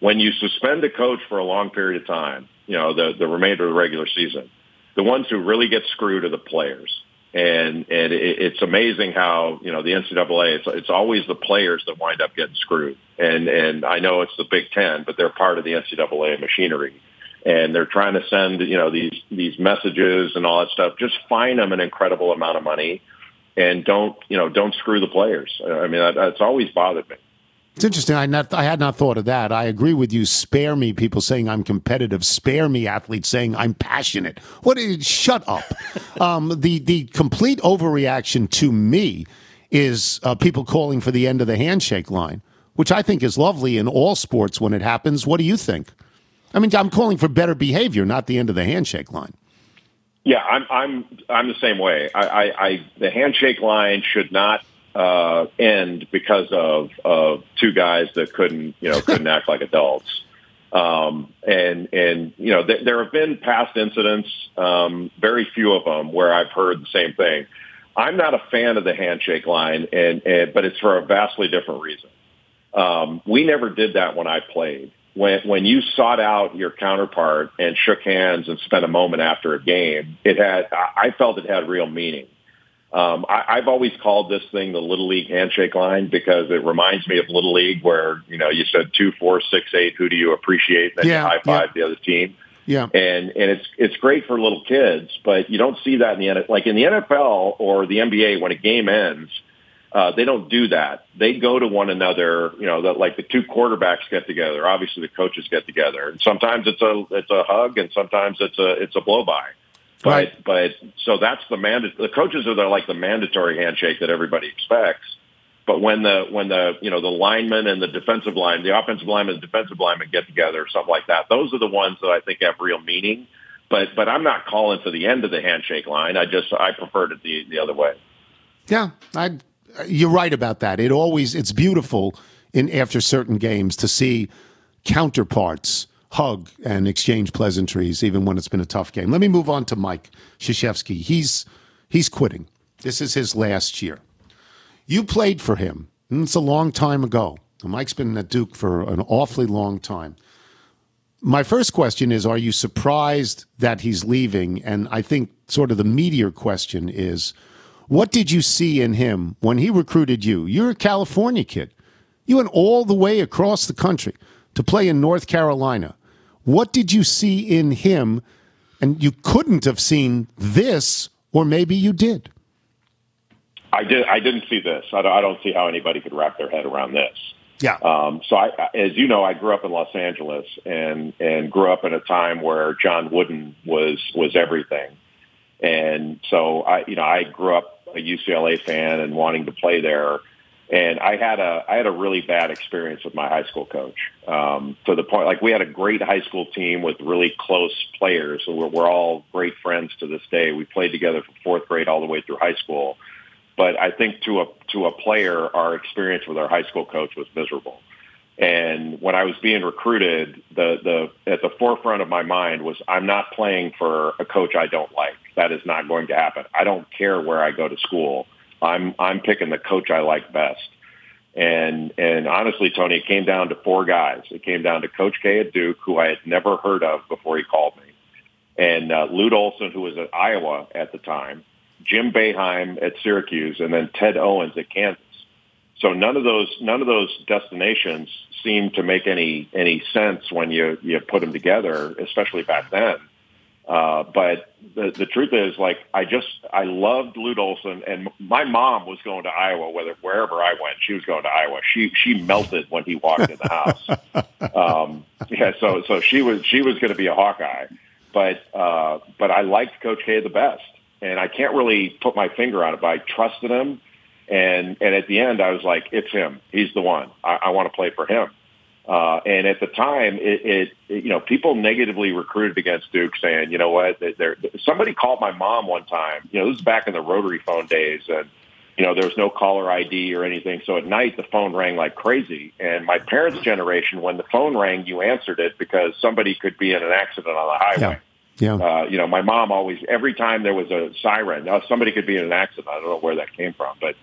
when you suspend a coach for a long period of time, you know, the, the remainder of the regular season, the ones who really get screwed are the players. And and it, it's amazing how you know the NCAA. It's it's always the players that wind up getting screwed. And and I know it's the Big Ten, but they're part of the NCAA machinery and they're trying to send you know these these messages and all that stuff. Just fine them an incredible amount of money, and don't you know don't screw the players. I mean that, that's always bothered me. It's interesting. I, not, I had not thought of that. I agree with you. Spare me people saying I'm competitive. Spare me athletes saying I'm passionate. What? Is, shut up. um, the the complete overreaction to me is uh, people calling for the end of the handshake line, which I think is lovely in all sports when it happens. What do you think? I mean, I'm calling for better behavior, not the end of the handshake line. Yeah, I'm I'm I'm the same way. I, I, I the handshake line should not uh, end because of of two guys that couldn't you know couldn't act like adults. Um, and and you know th- there have been past incidents, um, very few of them, where I've heard the same thing. I'm not a fan of the handshake line, and, and but it's for a vastly different reason. Um, we never did that when I played when when you sought out your counterpart and shook hands and spent a moment after a game, it had I felt it had real meaning. Um, I, I've always called this thing the little league handshake line because it reminds me of little league, where you know you said two, four, six, eight. Who do you appreciate? And then Yeah, you high five yeah. the other team. Yeah. And and it's it's great for little kids, but you don't see that in the like in the NFL or the NBA when a game ends. Uh, they don't do that. They go to one another. You know, that like the two quarterbacks get together. Obviously, the coaches get together, and sometimes it's a it's a hug, and sometimes it's a it's a blow by. But Right. but so that's the manda- The coaches are the, like the mandatory handshake that everybody expects. But when the when the you know the lineman and the defensive line, the offensive lineman and the defensive lineman get together or something like that, those are the ones that I think have real meaning. But but I'm not calling for the end of the handshake line. I just I preferred it the the other way. Yeah, I, you're right about that. It always it's beautiful in after certain games to see counterparts hug and exchange pleasantries, even when it's been a tough game. Let me move on to Mike Krzyzewski. He's he's quitting. This is his last year. You played for him. and It's a long time ago. Mike's been at Duke for an awfully long time. My first question is Are you surprised that he's leaving? And I think sort of the meteor question is What did you see in him when he recruited you? You're a California kid. You went all the way across the country to play in North Carolina. What did you see in him? And you couldn't have seen this, or maybe you did. I did. I didn't see this. I don't, I don't see how anybody could wrap their head around this. Yeah. Um, so, I, as you know, I grew up in Los Angeles and and grew up in a time where John Wooden was was everything. And so, I you know, I grew up a UCLA fan and wanting to play there. And I had a I had a really bad experience with my high school coach. Um, to the point, like we had a great high school team with really close players. So we're, we're all great friends to this day. We played together from fourth grade all the way through high school. But I think to a to a player, our experience with our high school coach was miserable. And when I was being recruited, the the at the forefront of my mind was I'm not playing for a coach I don't like. That is not going to happen. I don't care where I go to school. I'm I'm picking the coach I like best. And and honestly, Tony, it came down to four guys. It came down to Coach K at Duke, who I had never heard of before he called me, and uh, Lute Olson, who was at Iowa at the time, Jim Boeheim at Syracuse, and then Ted Owens at Kansas. So none of those none of those destinations seemed to make any any sense when you you put them together, especially back then. Uh, but the the truth is, like I just I loved Lute Olson, and my mom was going to Iowa, whether wherever I went, she was going to Iowa. She she melted when he walked in the house. um, yeah, so so she was she was going to be a Hawkeye, but uh, but I liked Coach K the best, and I can't really put my finger on it, but I trusted him, and and at the end I was like, it's him, he's the one. I, I want to play for him. Uh, and at the time, it, it, it, you know, people negatively recruited against Duke, saying, you know what, they're, somebody called my mom one time. You know, this is back in the rotary phone days, and you know, there was no caller ID or anything. So at night, the phone rang like crazy. And my parents' generation, when the phone rang, you answered it because somebody could be in an accident on the highway. Yeah. Uh, you know, my mom always, every time there was a siren, now somebody could be in an accident. I don't know where that came from, but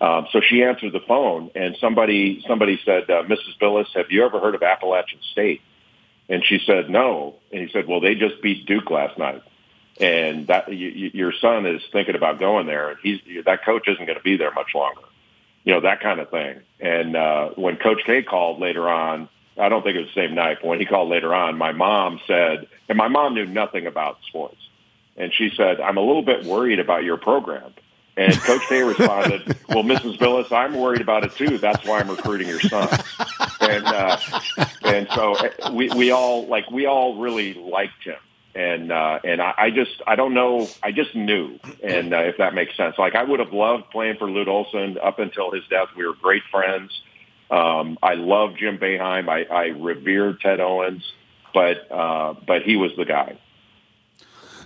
um, so she answered the phone, and somebody somebody said, uh, "Mrs. Bilas, have you ever heard of Appalachian State?" And she said, "No." And he said, "Well, they just beat Duke last night, and that you, you, your son is thinking about going there, and he's that coach isn't going to be there much longer." You know that kind of thing. And uh, when Coach K called later on, I don't think it was the same night, but when he called later on, my mom said, and my mom knew nothing about sports, and she said, "I'm a little bit worried about your program." And Coach K responded, "Well, Mrs. Bilas, I'm worried about it too. That's why I'm recruiting your son." And uh, and so uh, we we all like we all really liked him, and uh, and I, I just I don't know I just knew, and uh, if that makes sense. Like I would have loved playing for Lute Olson up until his death. We were great friends. Um, I love Jim Boeheim. I, I revered Ted Owens, but uh, but he was the guy.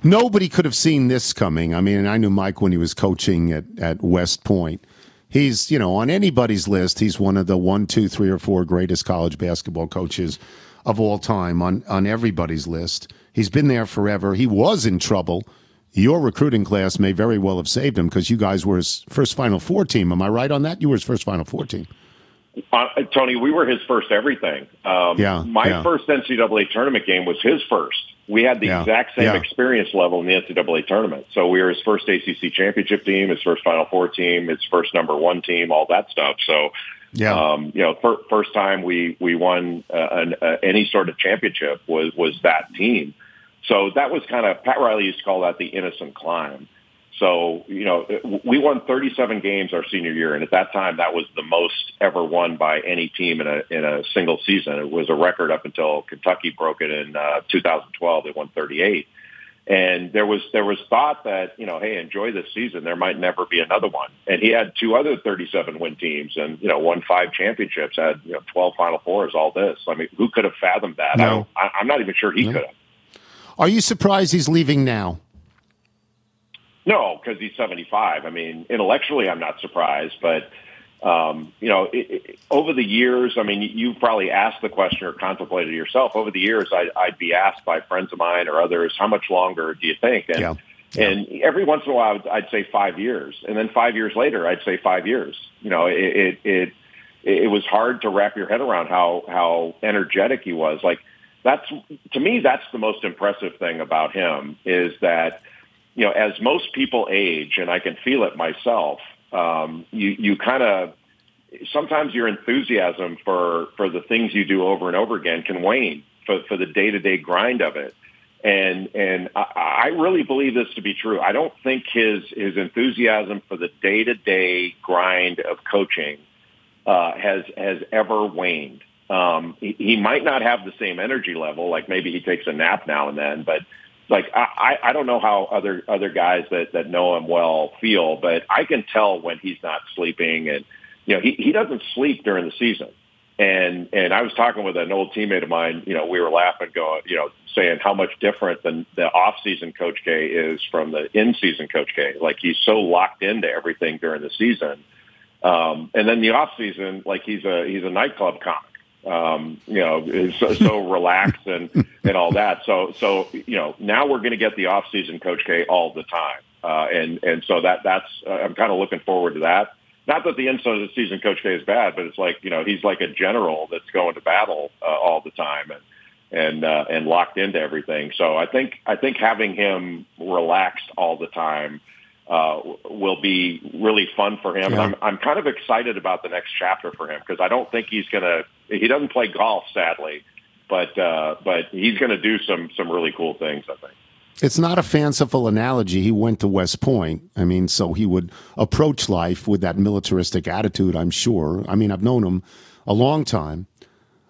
Nobody could have seen this coming. I mean, I knew Mike when he was coaching at, at West Point. He's, you know, on anybody's list, he's one of the one, two, three, or four greatest college basketball coaches of all time on, on everybody's list. He's been there forever. He was in trouble. Your recruiting class may very well have saved him because you guys were his first Final Four team. Am I right on that? You were his first Final Four team. Uh, Tony, we were his first everything. Um, Yeah, my yeah. first NCAA tournament game was his first. We had the Yeah, exact same yeah. experience level in the NCAA tournament. So we were his first ACC championship team, his first Final Four team, his first number one team, all that stuff. So, Yeah. um, you know, fir- first time we we won uh, an, uh, any sort of championship was was that team. So that was kind of Pat Riley used to call that the innocent climb. So, you know, we won 37 games our senior year, and at that time, that was the most ever won by any team in a in a single season. It was a record up until Kentucky broke it in uh, 2012. They won 38, and there was there was thought that you know, hey, enjoy this season. There might never be another one. And he had two other 37 win teams, and you know, won five championships, had you know 12 Final Fours. All this. I mean, who could have fathomed that? No. I, I'm not even sure he could have. Are you surprised he's leaving now? No, because he's 75. I mean, intellectually, I'm not surprised, but um, you know, it, it, over the years, I mean, you've probably asked the question or contemplated it yourself. Over the years, I, I'd be asked by friends of mine or others, "How much longer do you think?" And, Yeah. and every once in a while, I'd, I'd say five years, and then five years later, I'd say five years. You know, it it it, it was hard to wrap your head around how how energetic he was. Like that's to me, that's the most impressive thing about him is that you know, as most people age, and I can feel it myself, um, you you kind of sometimes your enthusiasm for for the things you do over and over again can wane for for the day to day grind of it. And and I, I really believe this to be true. I don't think his his enthusiasm for the day to day grind of coaching uh, has has ever waned. Um, he, he might not have the same energy level. Like maybe he takes a nap now and then, but like I, I don't know how other other guys that that know him well feel, but I can tell when he's not sleeping, and you know he he doesn't sleep during the season. And and I was talking with an old teammate of mine. You know, we were laughing, going, you know, saying how much different than the off-season Coach K is from the in-season Coach K. Like he's so locked into everything during the season, um, and then the off-season, like he's a he's a nightclub comic um, you know, is so, so relaxed and, and all that. So, so, you know, now we're going to get the off season coach K all the time. Uh, and, and so that, that's, uh, I'm kind of looking forward to that. Not that the end of the season coach K is bad, but it's like, you know, he's like a general that's going to battle uh, all the time and, and, uh, and locked into everything. So I think, I think having him relaxed all the time, uh, will be really fun for him. Yeah. I'm, I'm kind of excited about the next chapter for him because I don't think he's going to. He doesn't play golf, sadly, but uh, but he's going to do some some really cool things. I think. It's not a fanciful analogy. He went to West Point. I mean, so he would approach life with that militaristic attitude, I'm sure. I mean, I've known him a long time.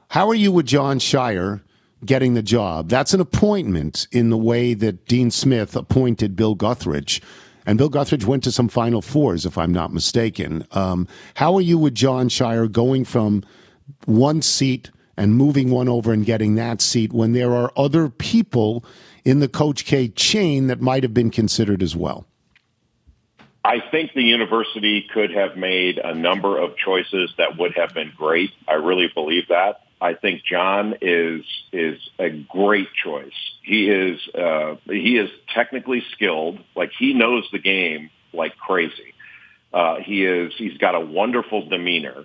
How are you with Jon Scheyer getting the job? That's an appointment in the way that Dean Smith appointed Bill Guthridge. And Bill Guthridge went to some Final Fours, if I'm not mistaken. Um, how are you with Jon Scheyer going from one seat and moving one over and getting that seat when there are other people in the Coach K chain that might have been considered as well? I think the university could have made a number of choices that would have been great. I really believe that. I think John is is a great choice. He is uh, he is technically skilled. Like he knows the game like crazy. Uh, he is he's got a wonderful demeanor,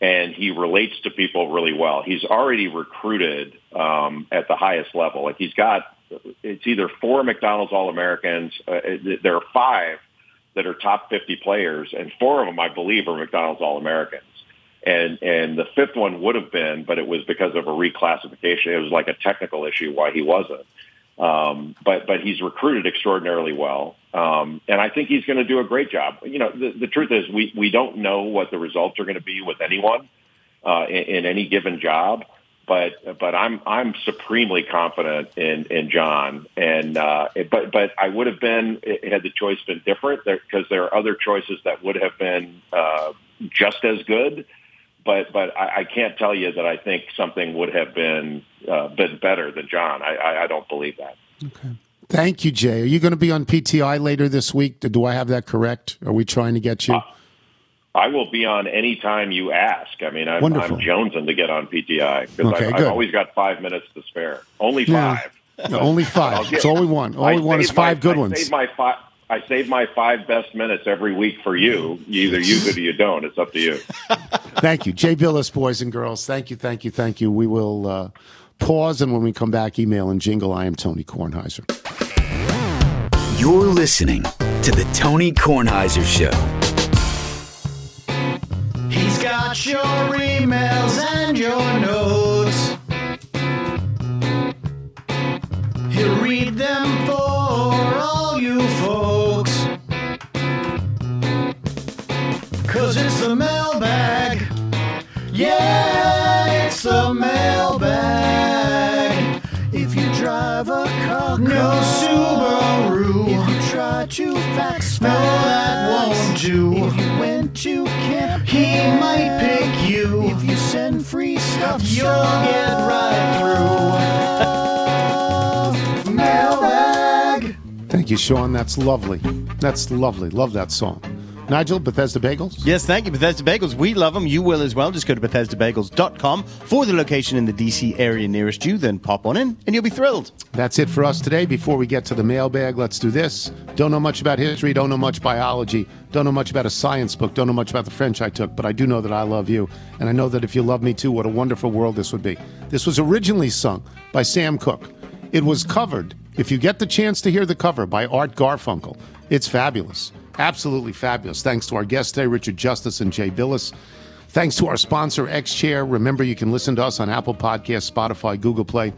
and he relates to people really well. He's already recruited um, at the highest level. Like he's got it's either four McDonald's All Americans. Uh, there are five that are top 50 players, and four of them, I believe, are McDonald's All Americans. And and the fifth one would have been, but it was because of a reclassification. It was like a technical issue why he wasn't. Um, but but he's recruited extraordinarily well, um, and I think he's going to do a great job. You know, the, the truth is we we don't know what the results are going to be with anyone uh, in, in any given job but but I'm I'm supremely confident in in John, and uh, but but I would have been had the choice been different because there, there, are other choices that would have been uh, just as good, but but I, I can't tell you that I think something would have been uh, been better than John. I, I, I don't believe that. Okay. Thank you, Jay. Are you going to be on PTI later this week? Do I have that correct? Are we trying to get you? Uh, I will be on any time you ask. I mean, I'm, I'm jonesing to get on PTI because Okay, I've, good. I've always got five minutes to spare. Only Yeah. five. No, only five. It's all we want. All I we want is save my- five good I ones. Save my five. I save my five best minutes every week for you. You either use it or you don't. It's up to you. Thank you. Jay Bilas, boys and girls. Thank you, thank you, thank you. We will uh, pause, and when we come back, email and jingle. I am Tony Kornheiser. You're listening to The Tony Kornheiser Show. He's got your emails and your notes. It's the mailbag. Yeah, it's the mailbag. If you drive a car, no Subaru. If you try to fax, no, that won't do. If you went to camp, he might pick you. If you send free stuff, you'll get right through. Mailbag. Thank you, Sean. That's lovely. That's lovely. Love that song. Nigel, Bethesda Bagels? Yes, thank you, Bethesda Bagels. We love them. You will as well. Just go to BethesdaBagels.com for the location in the DC area nearest you. Then pop on in and you'll be thrilled. That's it for us today. Before we get to the mailbag, let's do this. Don't know much about history, don't know much biology, don't know much about a science book, don't know much about the French I took, but I do know that I love you. And I know that if you love me too, what a wonderful world this would be. This was originally sung by Sam Cooke. It was covered, if you get the chance to hear the cover, by Art Garfunkel. It's fabulous. Absolutely fabulous. Thanks to our guests today, Richard Justice and Jay Bilas. Thanks to our sponsor, X Chair. Remember, you can listen to us on Apple Podcasts, Spotify, Google Play,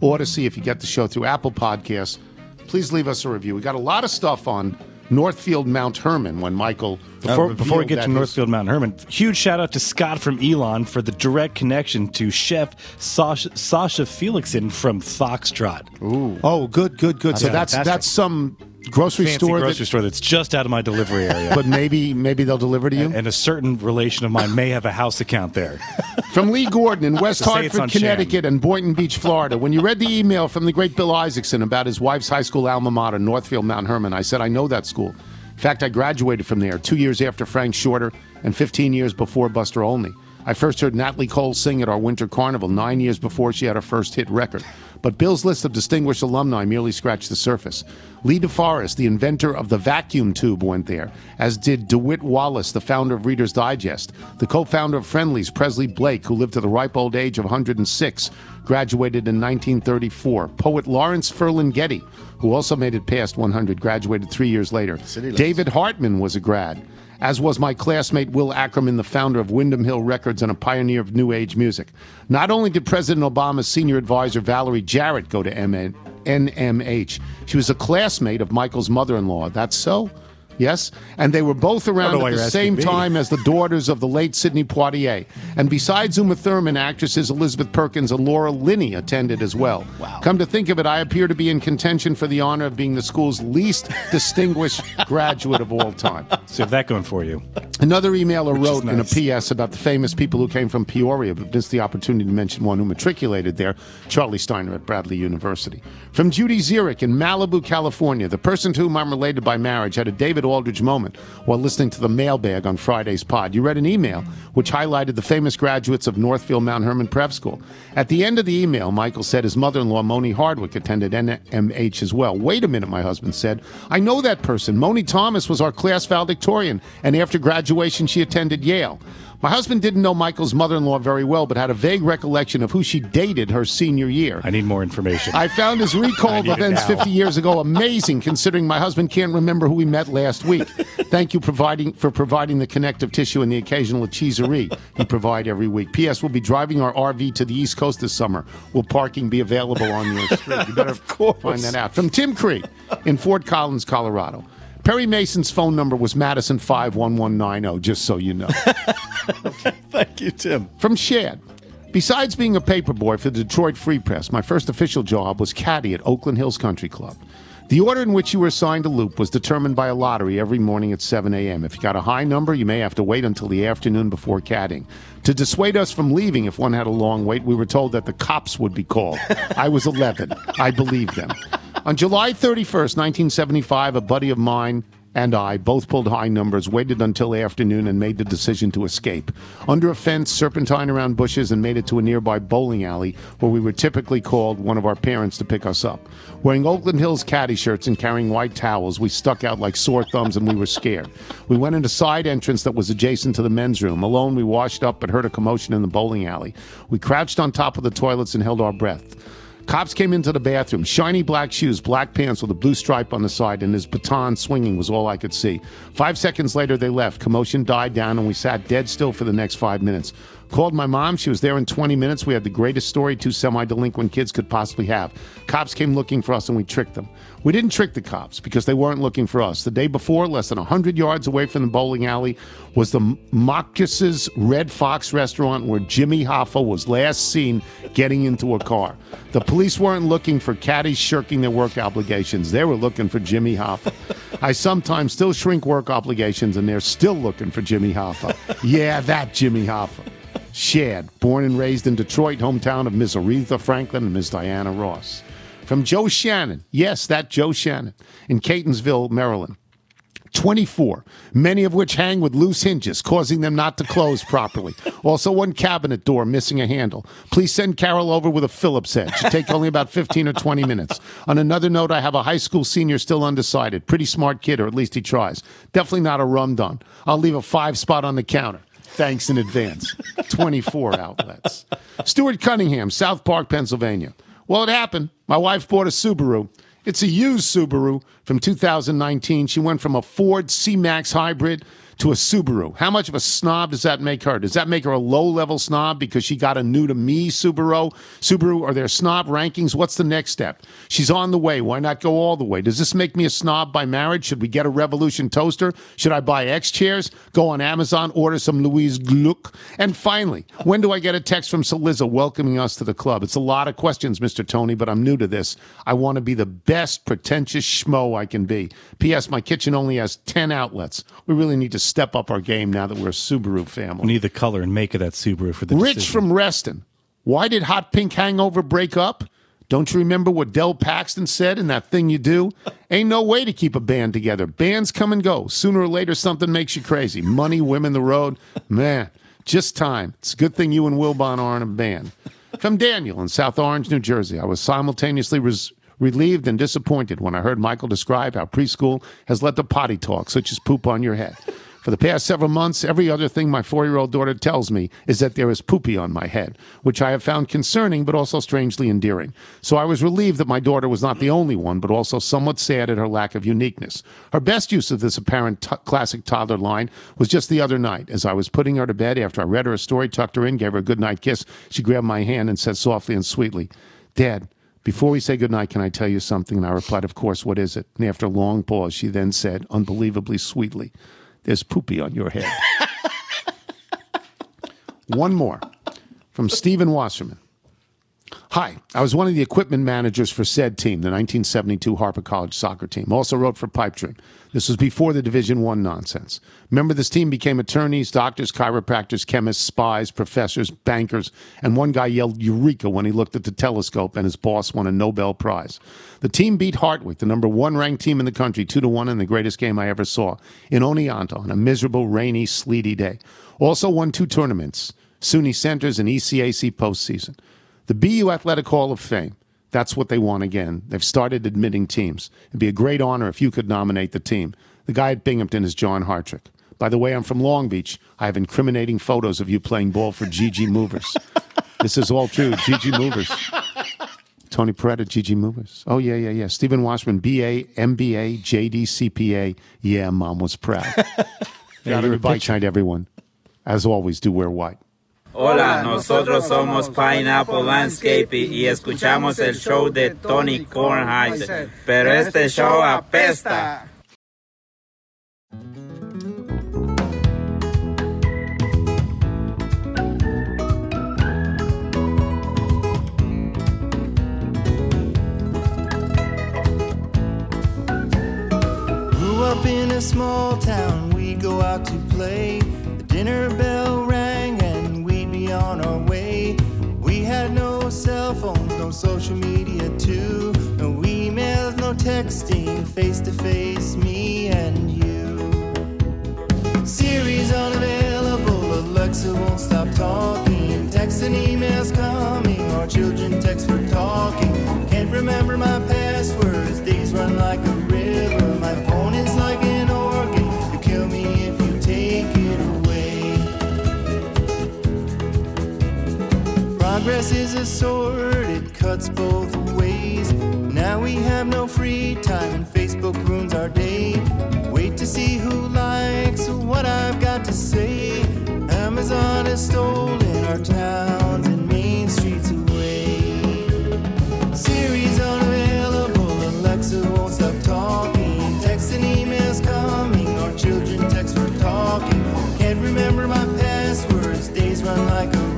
Audacy. If you get the show through Apple Podcasts, please leave us a review. We got a lot of stuff on Northfield Mount Hermon when Michael. uh, Before, before we get that to his- Northfield Mount Hermon, huge shout out to Scott from Elon for the direct connection to Chef Sasha, Sasha Felixson from Foxtrot. Ooh. Oh, good, good, good. so that's Fantastic. that's some grocery Fancy store. grocery that, store that's just out of my delivery area. but maybe maybe they'll deliver to you. and a certain relation of mine may have a house account there. From Lee Gordon in West So say it's Hartford, on Sham. Connecticut, and Boynton Beach, Florida. When you read the email from the great Bill Isaacson about his wife's high school alma mater, Northfield Mount Hermon, I said, I know that school. In fact, I graduated from there two years after Frank Shorter and 15 years before Buster Olney. I first heard Natalie Cole sing at our Winter Carnival nine years before she had her first hit record. But Bill's list of distinguished alumni merely scratched the surface. Lee DeForest, the inventor of the vacuum tube, went there, as did DeWitt Wallace, the founder of Reader's Digest. The co founder of Friendly's, Prestley Blake, who lived to the ripe old age of 106, graduated in 1934. Poet Lawrence Ferlinghetti, who also made it past 100, graduated three years later. David Hartman was a grad as was my classmate Will Ackerman, the founder of Windham Hill Records and a pioneer of New Age music. Not only did President Obama's senior advisor Valerie Jarrett go to NMH, she was a classmate of Michael's mother in law. That's so? Yes? And they were both around at the same me. time as the daughters of the late Sidney Poitier. And besides Uma Thurman, actresses Elizabeth Perkins and Laura Linney attended as well. Wow. Come to think of it, I appear to be in contention for the honor of being the school's least distinguished graduate of all time. So have that going for you. Another emailer wrote in a. PS about the famous people who came from Peoria, but missed the opportunity to mention one who matriculated there, Charlie Steiner at Bradley University. From Judy Zurich in Malibu, California, the person to whom I'm related by marriage had a David Aldridge moment while listening to the mailbag on Friday's pod. You read an email which highlighted the famous graduates of Northfield Mount Hermon Prep School. At the end of the email, Michael said his mother in law, Moni Hardwick, attended NMH as well. Wait a minute, my husband said. I know that person. Moni Thomas was our class valedictorian, and after graduation, she attended Yale. My husband didn't know Michael's mother in law very well, but had a vague recollection of who she dated her senior year. I need more information. I found his recall of events 50 years ago amazing, considering my husband can't remember who we met last week. Thank you providing for providing the connective tissue and the occasional cheeserie you provide every week. P.S. We'll be driving our RV to the East Coast this summer. Will parking be available on your street? You better find that out. From Tim Cree in Fort Collins, Colorado. Perry Mason's phone number was Madison 51190, oh, just so you know. Thank you, Tim. From Shad. Besides being a paperboy for the Detroit Free Press, my first official job was caddy at Oakland Hills Country Club. The order in which you were assigned a loop was determined by a lottery every morning at 7 a.m. If you got a high number, you may have to wait until the afternoon before caddying. To dissuade us from leaving if one had a long wait, we were told that the cops would be called. I was 11. I believed them. On July 31st, 1975, a buddy of mine and I both pulled high numbers, waited until afternoon, and made the decision to escape. Under a fence, serpentine around bushes, and made it to a nearby bowling alley where we were typically called one of our parents to pick us up. Wearing Oakland Hills caddy shirts and carrying white towels, we stuck out like sore thumbs and we were scared. We went into a side entrance that was adjacent to the men's room. Alone, we washed up but heard a commotion in the bowling alley. We crouched on top of the toilets and held our breath. Cops came into the bathroom. Shiny black shoes, black pants with a blue stripe on the side, and his baton swinging was all I could see. Five seconds later, they left. Commotion died down, and we sat dead still for the next five minutes. Called my mom. She was there in 20 minutes. We had the greatest story two semi delinquent kids could possibly have. Cops came looking for us, and we tricked them. We didn't trick the cops because they weren't looking for us. The day before, less than 100 yards away from the bowling alley, was the Machus's Red Fox restaurant where Jimmy Hoffa was last seen getting into a car. The police weren't looking for caddies shirking their work obligations. They were looking for Jimmy Hoffa. I sometimes still shrink work obligations, and they're still looking for Jimmy Hoffa. Yeah, that Jimmy Hoffa. Shad, born and raised in Detroit, hometown of Miss Aretha Franklin and Miss Diana Ross. From Joe Shannon, yes, that Joe Shannon, in Catonsville, Maryland. 24, many of which hang with loose hinges, causing them not to close properly. Also, one cabinet door missing a handle. Please send Carol over with a Phillips head. Should take only about 15 or 20 minutes. On another note, I have a high school senior still undecided. Pretty smart kid, or at least he tries. Definitely not a rum done. I'll leave a five spot on the counter. Thanks in advance. 24 outlets. Stuart Cunningham, South Park, Pennsylvania. Well, it happened. My wife bought a Subaru. It's a used Subaru from 2019. She went from a Ford C Max hybrid to a Subaru. How much of a snob does that make her? Does that make her a low level snob because she got a new to me Subaru? Subaru, are there snob rankings? What's the next step? She's on the way. Why not go all the way? Does this make me a snob by marriage? Should we get a Revolution toaster? Should I buy X chairs? Go on Amazon, order some Louise Gluck? And finally, when do I get a text from Saliza welcoming us to the club? It's a lot of questions, Mr. Tony, but I'm new to this. I want to be the best pretentious schmo I can be. P.S. My kitchen only has 10 outlets. We really need to step up our game now that we're a Subaru family. We need the color and make of that Subaru for the Rich decision. from Reston. Why did Hot Pink Hangover break up? Don't you remember what Del Paxton said in that thing you do? Ain't no way to keep a band together. Bands come and go. Sooner or later, something makes you crazy. Money, women, the road. Man, just time. It's a good thing you and Wilbon aren't a band. From Daniel in South Orange, New Jersey. I was simultaneously res- relieved and disappointed when I heard Michael describe how preschool has led to potty talk, such as poop on your head. For the past several months, every other thing my four year old daughter tells me is that there is poopy on my head, which I have found concerning but also strangely endearing. So I was relieved that my daughter was not the only one, but also somewhat sad at her lack of uniqueness. Her best use of this apparent t- classic toddler line was just the other night. As I was putting her to bed after I read her a story, tucked her in, gave her a good night kiss, she grabbed my hand and said softly and sweetly, Dad, before we say goodnight, can I tell you something? And I replied, Of course, what is it? And after a long pause, she then said, unbelievably sweetly, There's poopy on your head. One more from Stephen Wasserman. Hi, I was one of the equipment managers for said team, the 1972 Harpur College soccer team. Also wrote for Pipe Dream. This was before the Division One nonsense. Remember, this team became attorneys, doctors, chiropractors, chemists, spies, professors, bankers, and one guy yelled "Eureka" when he looked at the telescope, and his boss won a Nobel Prize. The team beat Hartwick, the number one ranked team in the country, two to one in the greatest game I ever saw in Oneonta on a miserable, rainy, sleety day. Also won two tournaments, SUNY Centers and ECAC postseason. The BU Athletic Hall of Fame. That's what they want again. They've started admitting teams. It'd be a great honor if you could nominate the team. The guy at Binghamton is John Hartrick. By the way, I'm from Long Beach. I have incriminating photos of you playing ball for GG Movers. this is all true. GG Movers. Tony Peretta, GG Movers. Oh, yeah, yeah, yeah. Stephen Washman, BA, MBA, JD, CPA. Yeah, mom was proud. Got night, everyone. As always, do wear white. Hola, nosotros somos Pineapple Landscaping y escuchamos el show de Tony Kornheiser, pero este show apesta. Grew up in a small town, we go out to play. The dinner bell on our way. We had no cell phones, no social media too. No emails, no texting, face to face, me and you. Siri's unavailable, Alexa won't stop talking. Text and emails coming, our children text for talking. Can't remember my passwords, days run like a river. My phone is Progress is a sword, it cuts both ways. Now we have no free time, and Facebook ruins our day. Wait to see who likes what I've got to say. Amazon has stolen our towns and main streets away. Siri's unavailable, Alexa won't stop talking. Text and emails coming, our children text for talking. Can't remember my passwords, days run like a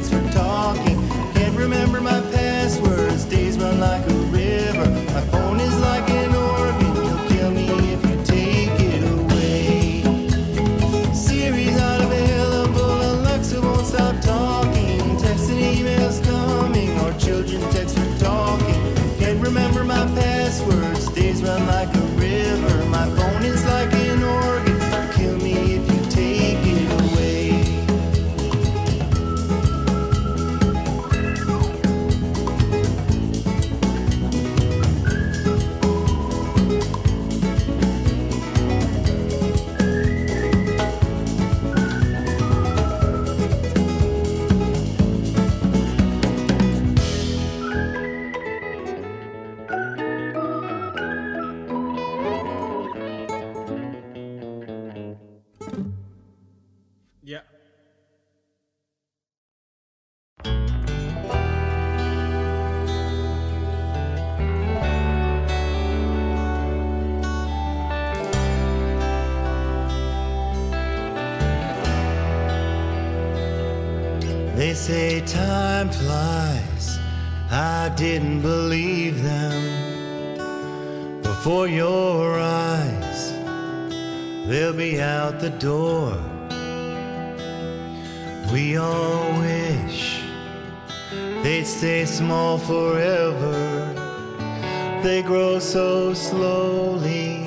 text for talking. Didn't believe them. Before your eyes, they'll be out the door. We all wish they'd stay small forever. They grow so slowly,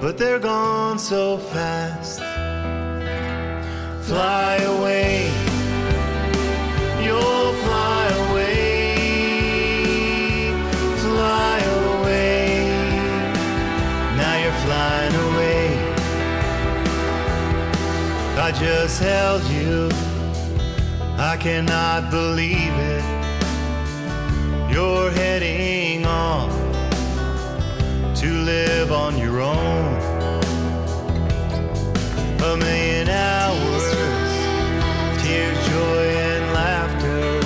but they're gone so fast. Fly away. You'll I just held you. I cannot believe it. You're heading off to live on your own. A million hours, tears, joy, and laughter.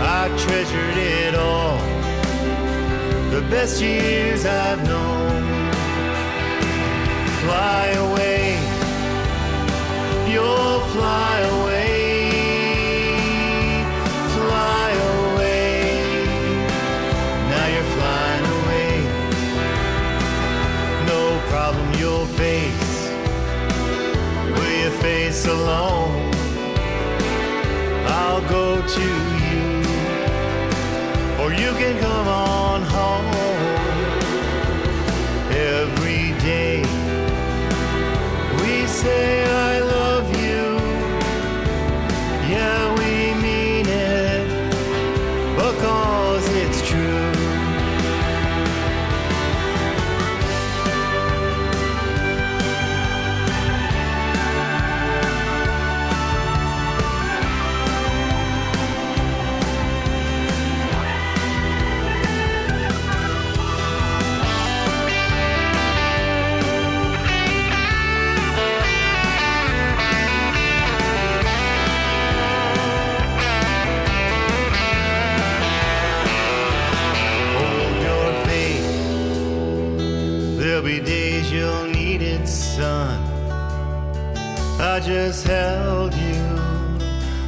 I treasured it all. The best years I've known. Fly away, you'll fly away. Fly away. Now you're flying away. No problem you'll face. Will you face alone? I'll go to you, or you can come on home. just held you.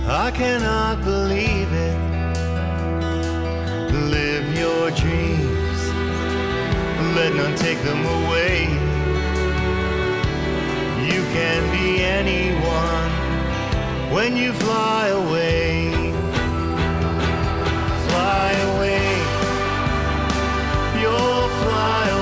I cannot believe it. Live your dreams, let none take them away. You can be anyone when you fly away. Fly away, you'll fly away.